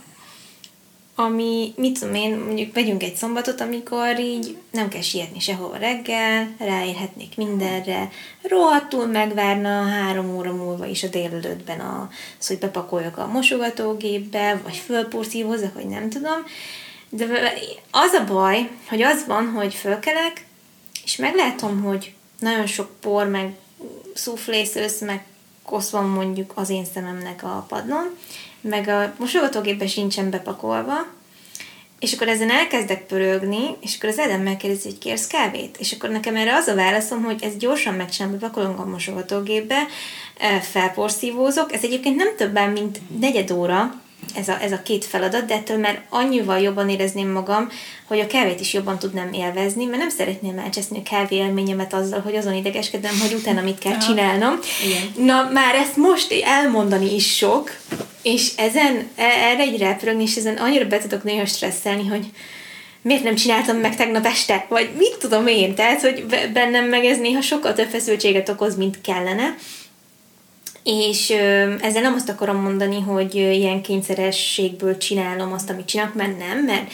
ami, mit tudom én, mondjuk vegyünk egy szombatot, amikor így nem kell sietni sehova reggel, ráérhetnék mindenre, rohadtul megvárna három óra múlva is a délelőttben az, hogy bepakoljak a mosogatógépbe, vagy fölporszívozzak, vagy nem tudom, de az a baj, hogy az van, hogy fölkelek, és meglátom, hogy nagyon sok por, meg szuflészősz, meg kosz van mondjuk az én szememnek a padlón, meg a mosogatógépbe sincsen bepakolva, és akkor ezen elkezdek pörögni, és akkor az Edem megkérdezi, hogy kérsz kávét? És akkor nekem erre az a válaszom, hogy ez gyorsan megcsinálom, bepakolom a mosogatógépbe, felporszívózok, ez egyébként nem többen, mint negyed óra, ez a, ez a két feladat, de ettől már annyival jobban érezném magam, hogy a kávét is jobban tudnám élvezni, mert nem szeretném elcseszni a kávé élményemet azzal, hogy azon idegeskedem, hogy utána mit kell csinálnom. Igen. Na, már ezt most elmondani is sok, és ezen, e, erre egy repülni, és ezen annyira be tudok néha stresszelni, hogy miért nem csináltam meg tegnap este, vagy mit tudom én, tehát, hogy bennem meg ez néha sokkal több feszültséget okoz, mint kellene, és ezzel nem azt akarom mondani, hogy ilyen kényszerességből csinálom azt, amit csinálok, mert nem, mert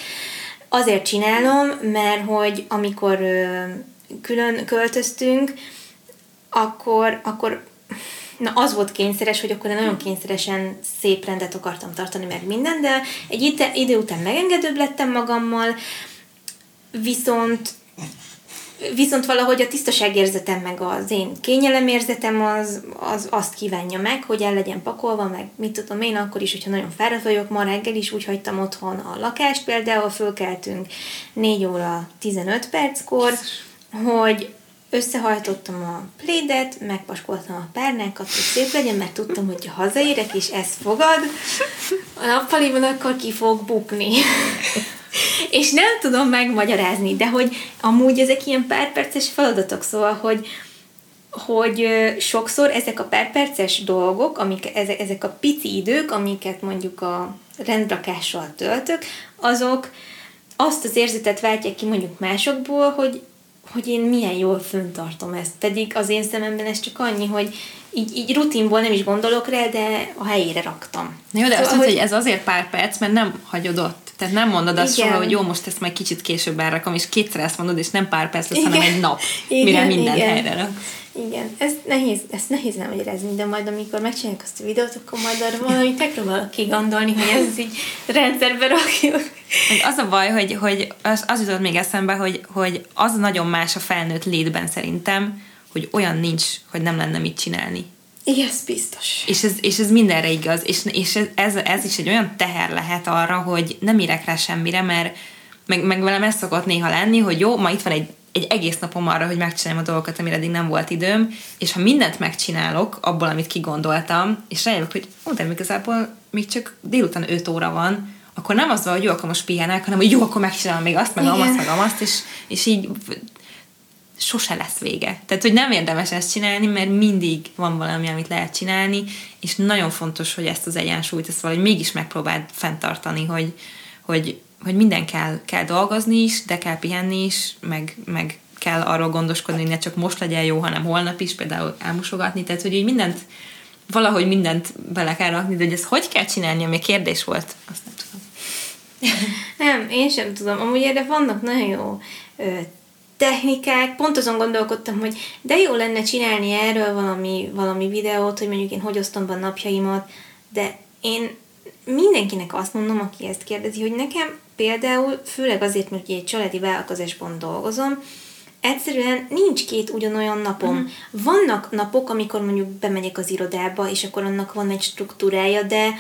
azért csinálom, mert hogy amikor külön költöztünk, akkor, akkor na az volt kényszeres, hogy akkor én nagyon kényszeresen szép rendet akartam tartani meg minden, de egy idő után megengedőbb lettem magammal, viszont Viszont valahogy a tisztaságérzetem meg az én kényelemérzetem az, az azt kívánja meg, hogy el legyen pakolva, meg mit tudom én, akkor is, hogyha nagyon fáradt vagyok, ma reggel is úgy hagytam otthon a lakást, például fölkeltünk 4 óra 15 perckor, hogy összehajtottam a plédet, megpaskoltam a párnákat, hogy szép legyen, mert tudtam, hogy ha hazaérek és ez fogad, a nappaliban akkor ki fog bukni és nem tudom megmagyarázni, de hogy amúgy ezek ilyen pár perces feladatok, szóval, hogy, hogy sokszor ezek a pár perces dolgok, amik, ezek, ezek a pici idők, amiket mondjuk a rendrakással töltök, azok azt az érzetet váltják ki mondjuk másokból, hogy, hogy én milyen jól föntartom ezt. Pedig az én szememben ez csak annyi, hogy így, így rutinból nem is gondolok rá, de a helyére raktam. Jó, de szóval, azt mondod, hogy ez azért pár perc, mert nem hagyod ott. Tehát nem mondod azt igen. soha, hogy jó, most ezt majd kicsit később elrakom, és kétszer ezt mondod, és nem pár perc lesz, igen. hanem egy nap, igen, mire minden igen. helyre rak. Igen, ez nehéz, ezt nehéz nem magyarázni, de majd amikor megcsináljuk azt a videót, akkor majd arra valamit megpróbálok kigondolni, hogy ez így rendszerbe rakjuk. Az a baj, hogy, hogy az, az jutott még eszembe, hogy, hogy az nagyon más a felnőtt létben szerintem, hogy olyan nincs, hogy nem lenne mit csinálni. Igen, ez biztos. És ez, és ez mindenre igaz, és, és ez, ez is egy olyan teher lehet arra, hogy nem írek rá semmire, mert meg, meg velem ez szokott néha lenni, hogy jó, ma itt van egy, egy egész napom arra, hogy megcsináljam a dolgokat, amire eddig nem volt időm, és ha mindent megcsinálok, abból, amit kigondoltam, és rájövök, hogy ó, de igazából még csak délután 5 óra van, akkor nem az van, hogy jó, akkor most pihenek, hanem hogy jó, akkor megcsinálom még azt, meg Igen. amazt, meg amazt, és, és így sose lesz vége. Tehát, hogy nem érdemes ezt csinálni, mert mindig van valami, amit lehet csinálni, és nagyon fontos, hogy ezt az egyensúlyt, ezt valahogy mégis megpróbáld fenntartani, hogy, hogy, hogy minden kell, kell dolgozni is, de kell pihenni is, meg, meg kell arról gondoskodni, hogy ne csak most legyen jó, hanem holnap is, például elmosogatni, tehát hogy így mindent, valahogy mindent bele kell rakni, de hogy ezt hogy kell csinálni, ami kérdés volt, azt nem tudom. nem, én sem tudom. Amúgy erre vannak nagyon jó technikák, pont azon gondolkodtam, hogy de jó lenne csinálni erről valami, valami videót, hogy mondjuk én hogy osztom be a napjaimat, de én mindenkinek azt mondom, aki ezt kérdezi, hogy nekem például, főleg azért, mert egy családi vállalkozásban dolgozom, egyszerűen nincs két ugyanolyan napom. Uh-huh. Vannak napok, amikor mondjuk bemegyek az irodába, és akkor annak van egy struktúrája, de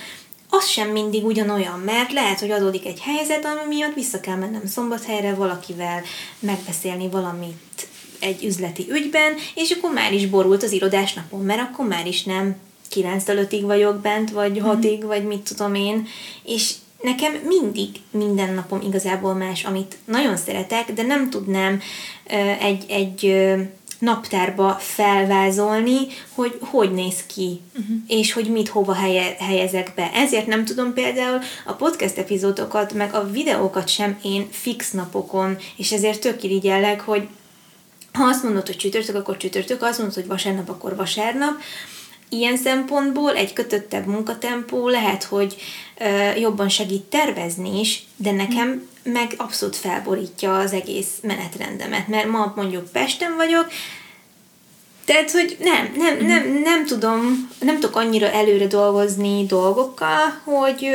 az sem mindig ugyanolyan, mert lehet, hogy adódik egy helyzet, ami miatt vissza kell mennem szombathelyre valakivel megbeszélni valamit egy üzleti ügyben, és akkor már is borult az irodás napom, mert akkor már is nem 9-től 5-ig vagyok bent, vagy 6-ig, mhm. vagy mit tudom én, és nekem mindig minden napom igazából más, amit nagyon szeretek, de nem tudnám egy, egy naptárba felvázolni, hogy hogy néz ki, uh-huh. és hogy mit hova helye, helyezek be. Ezért nem tudom például a podcast epizódokat, meg a videókat sem én fix napokon, és ezért tök irigyellek, hogy ha azt mondod, hogy csütörtök, akkor csütörtök, ha azt mondod, hogy vasárnap, akkor vasárnap. Ilyen szempontból egy kötöttebb munkatempó lehet, hogy ö, jobban segít tervezni is, de nekem meg abszolút felborítja az egész menetrendemet, mert ma mondjuk Pesten vagyok, tehát, hogy nem, nem, mhm. nem, nem tudom, nem tudok annyira előre dolgozni dolgokkal, hogy,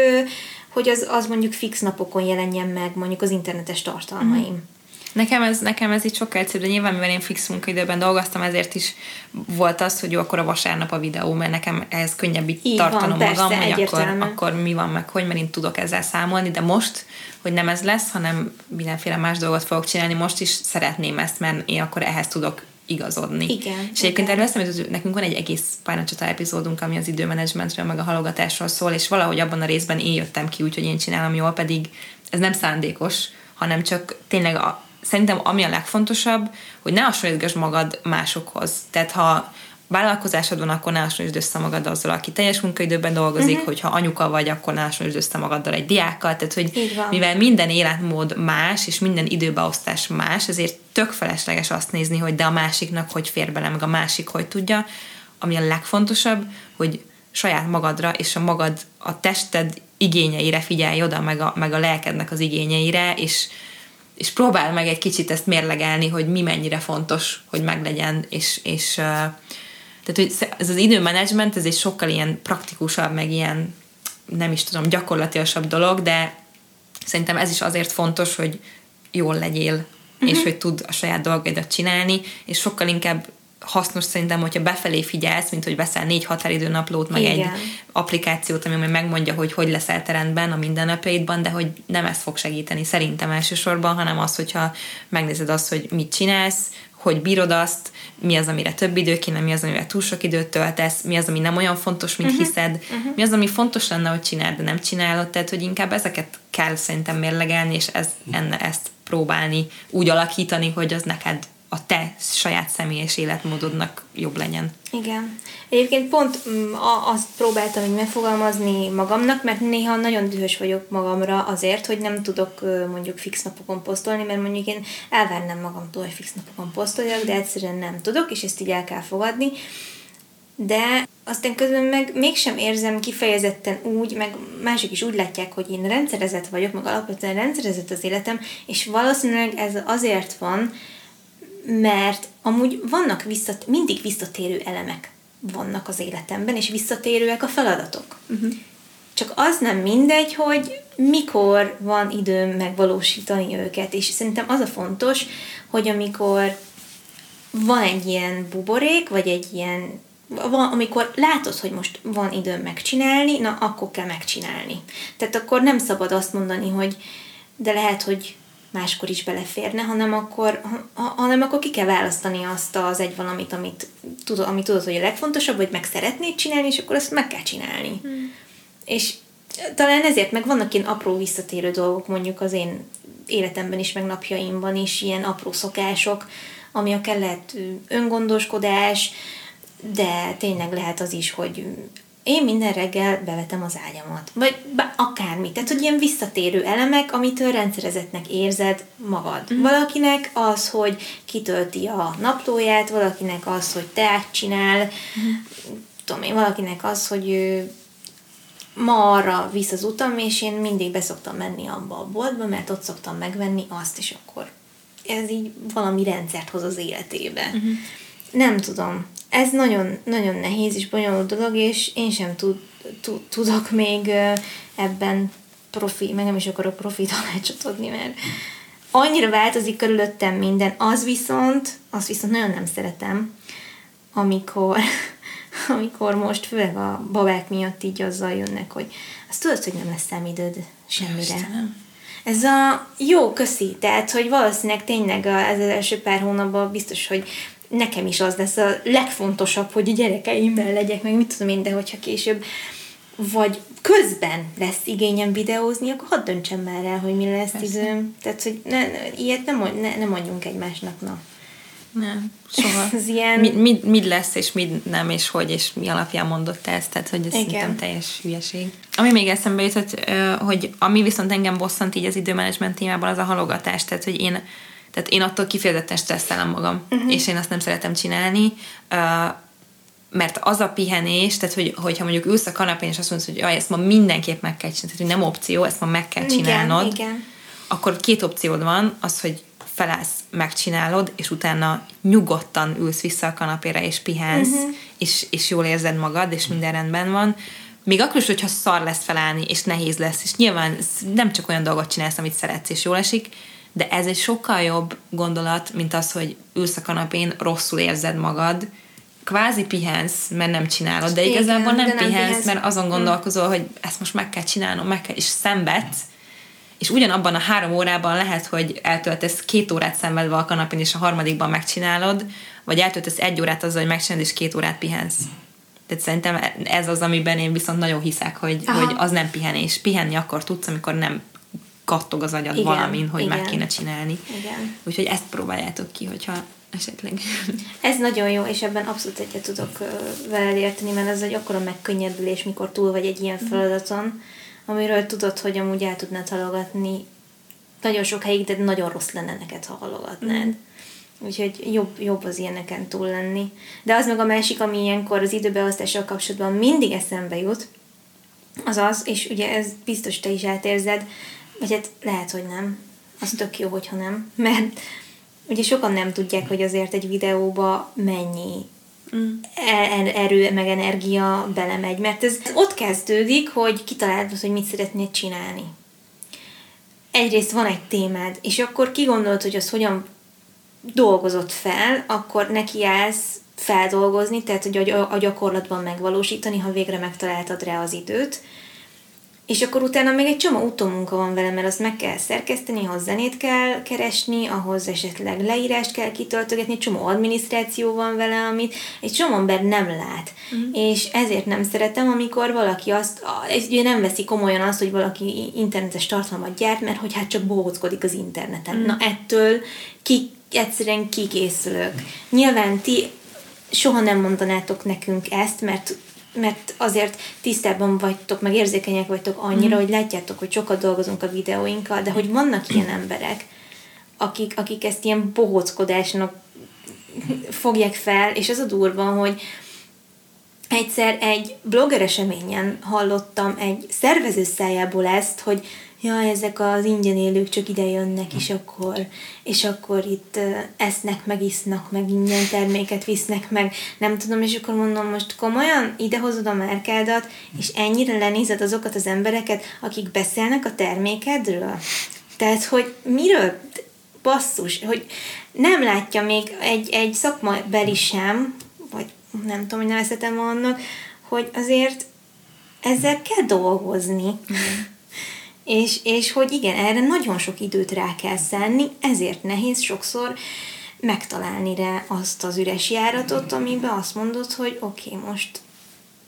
hogy az, az mondjuk fix napokon jelenjen meg mondjuk az internetes tartalmaim. Mm. Nekem ez, nekem ez így sokkal egyszerűbb, de nyilván mivel én fix munkaidőben dolgoztam, ezért is volt az, hogy jó, akkor a vasárnap a videó, mert nekem ehhez könnyebb így, így tartanom van, magam, persze, hogy akkor, akkor mi van meg, hogy, mert én tudok ezzel számolni, de most, hogy nem ez lesz, hanem mindenféle más dolgot fogok csinálni, most is szeretném ezt, mert én akkor ehhez tudok igazodni. Igen, És egyébként erről eszembe hogy nekünk van egy egész párnacsata epizódunk, ami az időmenedzsmentről, meg a halogatásról szól, és valahogy abban a részben én jöttem ki, úgyhogy én csinálom jól, pedig ez nem szándékos, hanem csak tényleg a, szerintem ami a legfontosabb, hogy ne hasonlítgass magad másokhoz. Tehát ha vállalkozásod van, akkor ne hasonlítsd össze magad azzal, aki teljes munkaidőben dolgozik, uh-huh. hogyha anyuka vagy, akkor ne hasonlítsd össze magaddal egy diákkal, tehát hogy mivel minden életmód más, és minden időbeosztás más, ezért tök felesleges azt nézni, hogy de a másiknak hogy fér bele, meg a másik hogy tudja, ami a legfontosabb, hogy saját magadra és a magad, a tested igényeire figyelj oda, meg a, meg a lelkednek az igényeire, és, és próbál meg egy kicsit ezt mérlegelni, hogy mi mennyire fontos, hogy meglegyen, és, és tehát hogy ez az időmenedzsment, ez egy sokkal ilyen praktikusabb, meg ilyen nem is tudom, gyakorlatilasabb dolog, de szerintem ez is azért fontos, hogy jól legyél, uh-huh. és hogy tud a saját dolgaidat csinálni, és sokkal inkább hasznos szerintem, hogyha befelé figyelsz, mint hogy veszel négy határidő naplót, meg Igen. egy applikációt, ami megmondja, hogy hogy leszel terendben a mindennapjaidban, de hogy nem ez fog segíteni szerintem elsősorban, hanem az, hogyha megnézed azt, hogy mit csinálsz, hogy bírod azt, mi az, amire több idő kéne, mi az, amire túl sok időt töltesz, mi az, ami nem olyan fontos, mint uh-huh. hiszed, uh-huh. mi az, ami fontos lenne, hogy csináld, de nem csinálod, tehát hogy inkább ezeket kell szerintem mérlegelni, és ez, enne, ezt próbálni úgy alakítani, hogy az neked a te saját személyes életmódodnak jobb legyen. Igen. Egyébként pont mm, azt próbáltam így megfogalmazni magamnak, mert néha nagyon dühös vagyok magamra azért, hogy nem tudok mondjuk fix napokon posztolni, mert mondjuk én elvárnám magamtól, hogy fix napokon posztoljak, de egyszerűen nem tudok, és ezt így el kell fogadni. De aztán közben meg mégsem érzem kifejezetten úgy, meg mások is úgy látják, hogy én rendszerezett vagyok, meg alapvetően rendszerezett az életem, és valószínűleg ez azért van, mert amúgy vannak visszat, mindig visszatérő elemek vannak az életemben, és visszatérőek a feladatok. Uh-huh. Csak az nem mindegy, hogy mikor van időm megvalósítani őket, és szerintem az a fontos, hogy amikor van egy ilyen buborék, vagy egy ilyen van, amikor látod, hogy most van időm megcsinálni, na akkor kell megcsinálni. Tehát akkor nem szabad azt mondani, hogy de lehet, hogy máskor is beleférne, hanem akkor, ha, hanem akkor ki kell választani azt az egy valamit, amit tudod, amit tudod, hogy a legfontosabb, hogy meg szeretnéd csinálni, és akkor azt meg kell csinálni. Hmm. És talán ezért meg vannak ilyen apró visszatérő dolgok mondjuk az én életemben is, meg napjaimban is, ilyen apró szokások, ami akár lehet öngondoskodás, de tényleg lehet az is, hogy én minden reggel bevetem az ágyamat. Vagy akármi. Tehát, hogy ilyen visszatérő elemek, amitől rendszerezetnek érzed magad. Mm. Valakinek az, hogy kitölti a naplóját, valakinek az, hogy teát csinál, mm. tudom én, valakinek az, hogy ő ma arra visz az utam, és én mindig beszoktam menni abba a boltba, mert ott szoktam megvenni azt, és akkor ez így valami rendszert hoz az életébe. Mm-hmm. Nem tudom ez nagyon, nagyon nehéz és bonyolult dolog, és én sem tud, tud, tudok még ebben profi, meg nem is akarok profi tanácsot adni, mert annyira változik körülöttem minden. Az viszont, azt viszont nagyon nem szeretem, amikor, amikor most főleg a babák miatt így azzal jönnek, hogy azt tudod, hogy nem lesz számidőd semmire. Istenem. Ez a jó, köszi. Tehát, hogy valószínűleg tényleg az első pár hónapban biztos, hogy nekem is az lesz a legfontosabb, hogy a gyerekeimmel legyek, meg mit tudom én, de hogyha később vagy közben lesz igényem videózni, akkor hadd döntsem már el, hogy mi lesz Persze. időm. Tehát, hogy ne, ne, ilyet nem, ne, nem adjunk egymásnak, na. Nem, soha. ez ilyen... mi, mi, mi, lesz, és mi nem, és hogy, és mi alapján mondott ezt, tehát, hogy ez Igen. szerintem teljes hülyeség. Ami még eszembe jutott, hogy ami viszont engem bosszant így az időmenedzsment témában, az a halogatás, tehát, hogy én tehát én attól kifejezetten stresszelem magam, uh-huh. és én azt nem szeretem csinálni, mert az a pihenés, tehát hogy, hogyha mondjuk ülsz a kanapén, és azt mondod, hogy jaj, ezt ma mindenképp meg kell csinálni, tehát hogy nem opció, ezt ma meg kell csinálnod, igen, igen. akkor két opciód van, az, hogy felállsz, megcsinálod, és utána nyugodtan ülsz vissza a kanapére, és pihensz, uh-huh. és, és jól érzed magad, és minden rendben van, még akkor is, hogyha szar lesz felállni, és nehéz lesz, és nyilván nem csak olyan dolgot csinálsz, amit szeretsz, és jól esik, de ez egy sokkal jobb gondolat, mint az, hogy ülsz a kanapén, rosszul érzed magad, kvázi pihensz, mert nem csinálod, de igazából nem, nem pihensz, pihensz, mert azon hm. gondolkozol, hogy ezt most meg kell csinálnom, meg kell, és szenvedsz, és ugyanabban a három órában lehet, hogy eltöltesz két órát szenvedve a kanapén, és a harmadikban megcsinálod, vagy eltöltesz egy órát azzal, hogy megcsinálod, és két órát pihensz. Tehát szerintem ez az, amiben én viszont nagyon hiszek, hogy, hogy az nem pihenés. Pihenni akkor tudsz, amikor nem kattog az agyad igen, valamin, hogy igen. meg kéne csinálni. Igen. Úgyhogy ezt próbáljátok ki, hogyha esetleg. Ez nagyon jó, és ebben abszolút egyet tudok veled érteni, mert ez egy akkora megkönnyebbülés, mikor túl vagy egy ilyen mhm. feladaton, amiről tudod, hogy amúgy el tudnád halogatni nagyon sok helyig, de nagyon rossz lenne neked, ha halogatnád. Mm. Úgyhogy jobb, jobb az ilyeneken túl lenni. De az meg a másik, ami ilyenkor az időbeosztással kapcsolatban mindig eszembe jut, az az, és ugye ez biztos te is átérzed, vagy hát lehet, hogy nem. Az tök jó, hogyha nem. Mert ugye sokan nem tudják, hogy azért egy videóba mennyi mm. E-, erő, meg energia belemegy, mert ez ott kezdődik, hogy kitalálod, hogy mit szeretnéd csinálni. Egyrészt van egy témád, és akkor kigondolod, hogy az hogyan dolgozott fel, akkor neki állsz feldolgozni, tehát hogy a gyakorlatban megvalósítani, ha végre megtaláltad rá az időt, és akkor utána még egy csomó utómunka van vele, mert azt meg kell szerkeszteni, ahhoz zenét kell keresni, ahhoz esetleg leírást kell kitöltögetni, csomó adminisztráció van vele, amit egy csomó ember nem lát. Uh-huh. És ezért nem szeretem, amikor valaki azt, ugye nem veszi komolyan azt, hogy valaki internetes tartalmat gyárt, mert hogy hát csak bohóckodik az interneten. Uh-huh. Na ettől ki, egyszerűen kikészülök. Nyilván ti soha nem mondanátok nekünk ezt, mert mert azért tisztában vagytok, meg érzékenyek vagytok annyira, mm. hogy látjátok, hogy sokat dolgozunk a videóinkkal, de hogy vannak ilyen emberek, akik, akik ezt ilyen bohóckodásnak fogják fel, és az a durva, hogy egyszer egy blogger eseményen hallottam egy szervező szájából ezt, hogy ja, ezek az ingyen élők csak ide jönnek, és akkor, és akkor itt esznek, meg isznak, meg ingyen terméket visznek meg, nem tudom, és akkor mondom, most komolyan? Idehozod a márkádat, és ennyire lenézed azokat az embereket, akik beszélnek a termékedről. Tehát, hogy miről? Basszus, hogy nem látja még egy, egy szakmabeli sem, vagy nem tudom, hogy nevezhetem annak, hogy azért ezzel kell dolgozni. Mm. És, és hogy igen, erre nagyon sok időt rá kell szenni, ezért nehéz sokszor megtalálni rá azt az üres járatot, amiben azt mondod, hogy oké, okay, most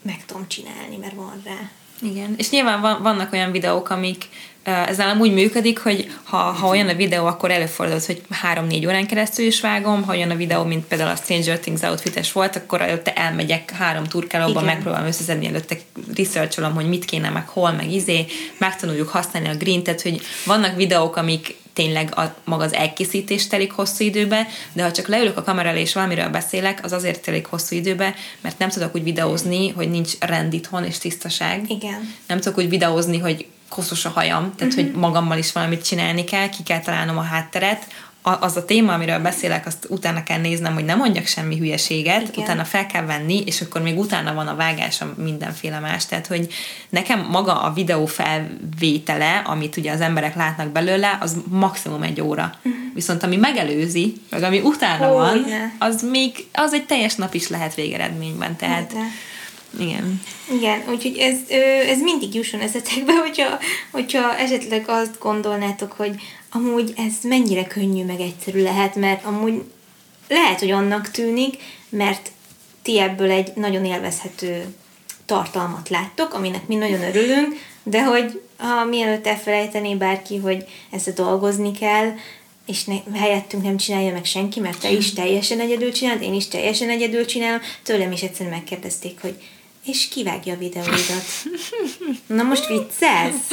meg tudom csinálni, mert van rá. Igen, és nyilván van, vannak olyan videók, amik ez nálam úgy működik, hogy ha, ha olyan a videó, akkor előfordul, hogy három-négy órán keresztül is vágom, ha olyan a videó, mint például a Stranger Things outfites volt, akkor előtte elmegyek három turkálóba, megpróbálom összeszedni, előtte researcholom, hogy mit kéne, meg hol, meg izé, megtanuljuk használni a green, tehát hogy vannak videók, amik tényleg a, maga az elkészítés telik hosszú időbe, de ha csak leülök a kamera elé és valamiről beszélek, az azért telik hosszú időbe, mert nem tudok úgy videózni, hogy nincs rend itthon és tisztaság. Igen. Nem tudok úgy videózni, hogy koszos a hajam, tehát uh-huh. hogy magammal is valamit csinálni kell, ki kell találnom a hátteret, az a téma, amiről beszélek, azt utána kell néznem, hogy nem mondjak semmi hülyeséget, Igen. utána fel kell venni, és akkor még utána van a vágás, a mindenféle más. Tehát, hogy nekem maga a videó felvétele, amit ugye az emberek látnak belőle, az maximum egy óra. Uh-huh. Viszont ami megelőzi, meg ami utána oh, van, yeah. az még, az egy teljes nap is lehet végeredményben. Tehát, yeah igen. Igen, úgyhogy ez, ez mindig jusson eszetekbe, hogyha, hogyha esetleg azt gondolnátok, hogy amúgy ez mennyire könnyű meg egyszerű lehet, mert amúgy lehet, hogy annak tűnik, mert ti ebből egy nagyon élvezhető tartalmat láttok, aminek mi nagyon örülünk, de hogy ha mielőtt elfelejtené bárki, hogy ezt dolgozni kell, és ne, helyettünk nem csinálja meg senki, mert te is teljesen egyedül csinálod, én is teljesen egyedül csinálom, tőlem is egyszerűen megkérdezték, hogy és kivágja a videóidat. Na most viccelsz?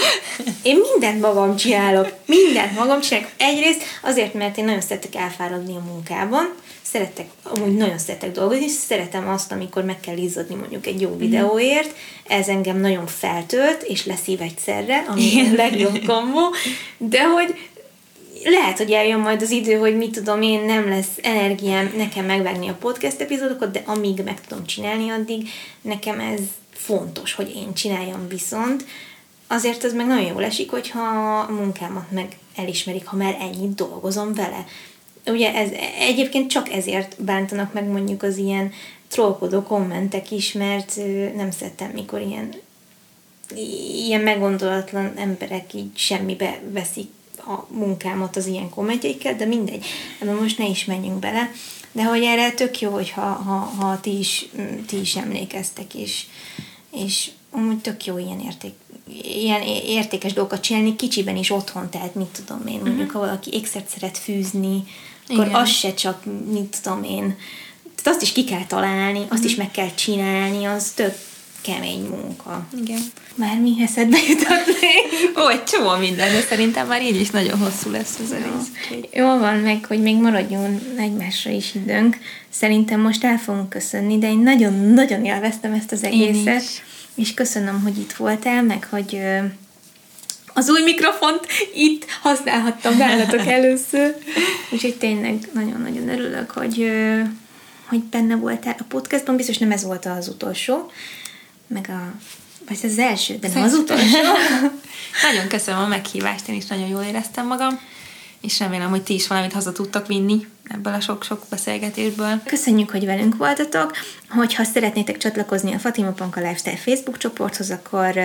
Én mindent magam csinálok. Mindent magam csinálok. Egyrészt azért, mert én nagyon szeretek elfáradni a munkában, szeretek, amúgy nagyon szeretek dolgozni, és szeretem azt, amikor meg kell izzadni mondjuk egy jó mhm. videóért, ez engem nagyon feltölt, és leszív egyszerre, ami a legjobb kombó, de hogy lehet, hogy eljön majd az idő, hogy mit tudom én, nem lesz energiám nekem megvágni a podcast epizódokat, de amíg meg tudom csinálni, addig nekem ez fontos, hogy én csináljam viszont. Azért ez meg nagyon jól esik, hogyha a munkámat meg elismerik, ha már ennyit dolgozom vele. Ugye ez egyébként csak ezért bántanak meg mondjuk az ilyen trollkodó kommentek is, mert nem szeretem, mikor ilyen ilyen meggondolatlan emberek így semmibe veszik a munkámat az ilyen kommentjeikkel, de mindegy, ebben most ne is menjünk bele. De hogy erre tök jó, hogy ha, ha, ha ti, is, ti is emlékeztek, és, és amúgy tök jó ilyen, érték, ilyen értékes dolgokat csinálni, kicsiben is otthon, tehát mit tudom én, mondjuk uh-huh. ha valaki ékszert szeret fűzni, akkor Igen. az se csak, mit tudom én, tehát azt is ki kell találni, azt uh-huh. is meg kell csinálni, az tök kemény munka. Igen. Már mi eszedbe jutott még? Ó, egy csomó minden, de szerintem már így is nagyon hosszú lesz az egész. Jó van meg, hogy még maradjon egymásra is időnk. Szerintem most el fogunk köszönni, de én nagyon-nagyon élveztem ezt az egészet. És köszönöm, hogy itt voltál, meg hogy az új mikrofont itt használhattam nálatok először. Úgyhogy tényleg nagyon-nagyon örülök, hogy, hogy benne voltál a podcastban. Biztos nem ez volt az utolsó, meg a vagy az első, de nem az utolsó. nagyon köszönöm a meghívást, én is nagyon jól éreztem magam, és remélem, hogy ti is valamit haza tudtak vinni ebből a sok-sok beszélgetésből. Köszönjük, hogy velünk voltatok. Hogyha szeretnétek csatlakozni a Fatima Panka Lifestyle Facebook csoporthoz, akkor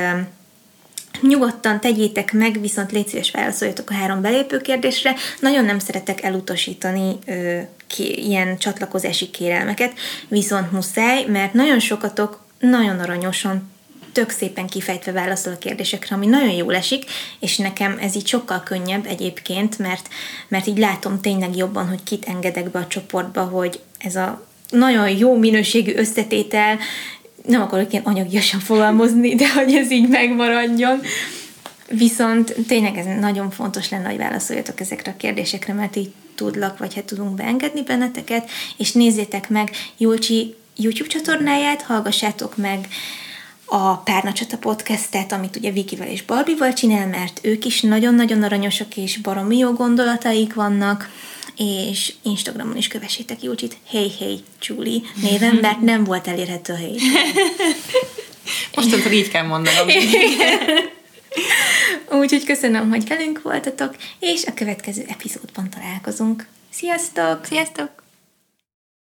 Nyugodtan tegyétek meg, viszont légy szíves válaszoljatok a három belépő kérdésre. Nagyon nem szeretek elutasítani ö, ki, ilyen csatlakozási kérelmeket, viszont muszáj, mert nagyon sokatok nagyon aranyosan tök szépen kifejtve válaszol a kérdésekre, ami nagyon jól esik, és nekem ez így sokkal könnyebb egyébként, mert, mert így látom tényleg jobban, hogy kit engedek be a csoportba, hogy ez a nagyon jó minőségű összetétel, nem akarok ilyen anyagiasan fogalmazni, de hogy ez így megmaradjon. Viszont tényleg ez nagyon fontos lenne, hogy válaszoljatok ezekre a kérdésekre, mert így tudlak, vagy hát tudunk beengedni benneteket, és nézzétek meg Julcsi YouTube csatornáját, hallgassátok meg a Párnacsata podcastet, amit ugye Vikivel és Barbival csinál, mert ők is nagyon-nagyon aranyosak és baromi jó gondolataik vannak, és Instagramon is kövessétek Júcsit, Hey Hey Julie néven, mert nem volt elérhető a Hey Most akkor így kell mondanom. Úgyhogy köszönöm, hogy velünk voltatok, és a következő epizódban találkozunk. Sziasztok! Sziasztok!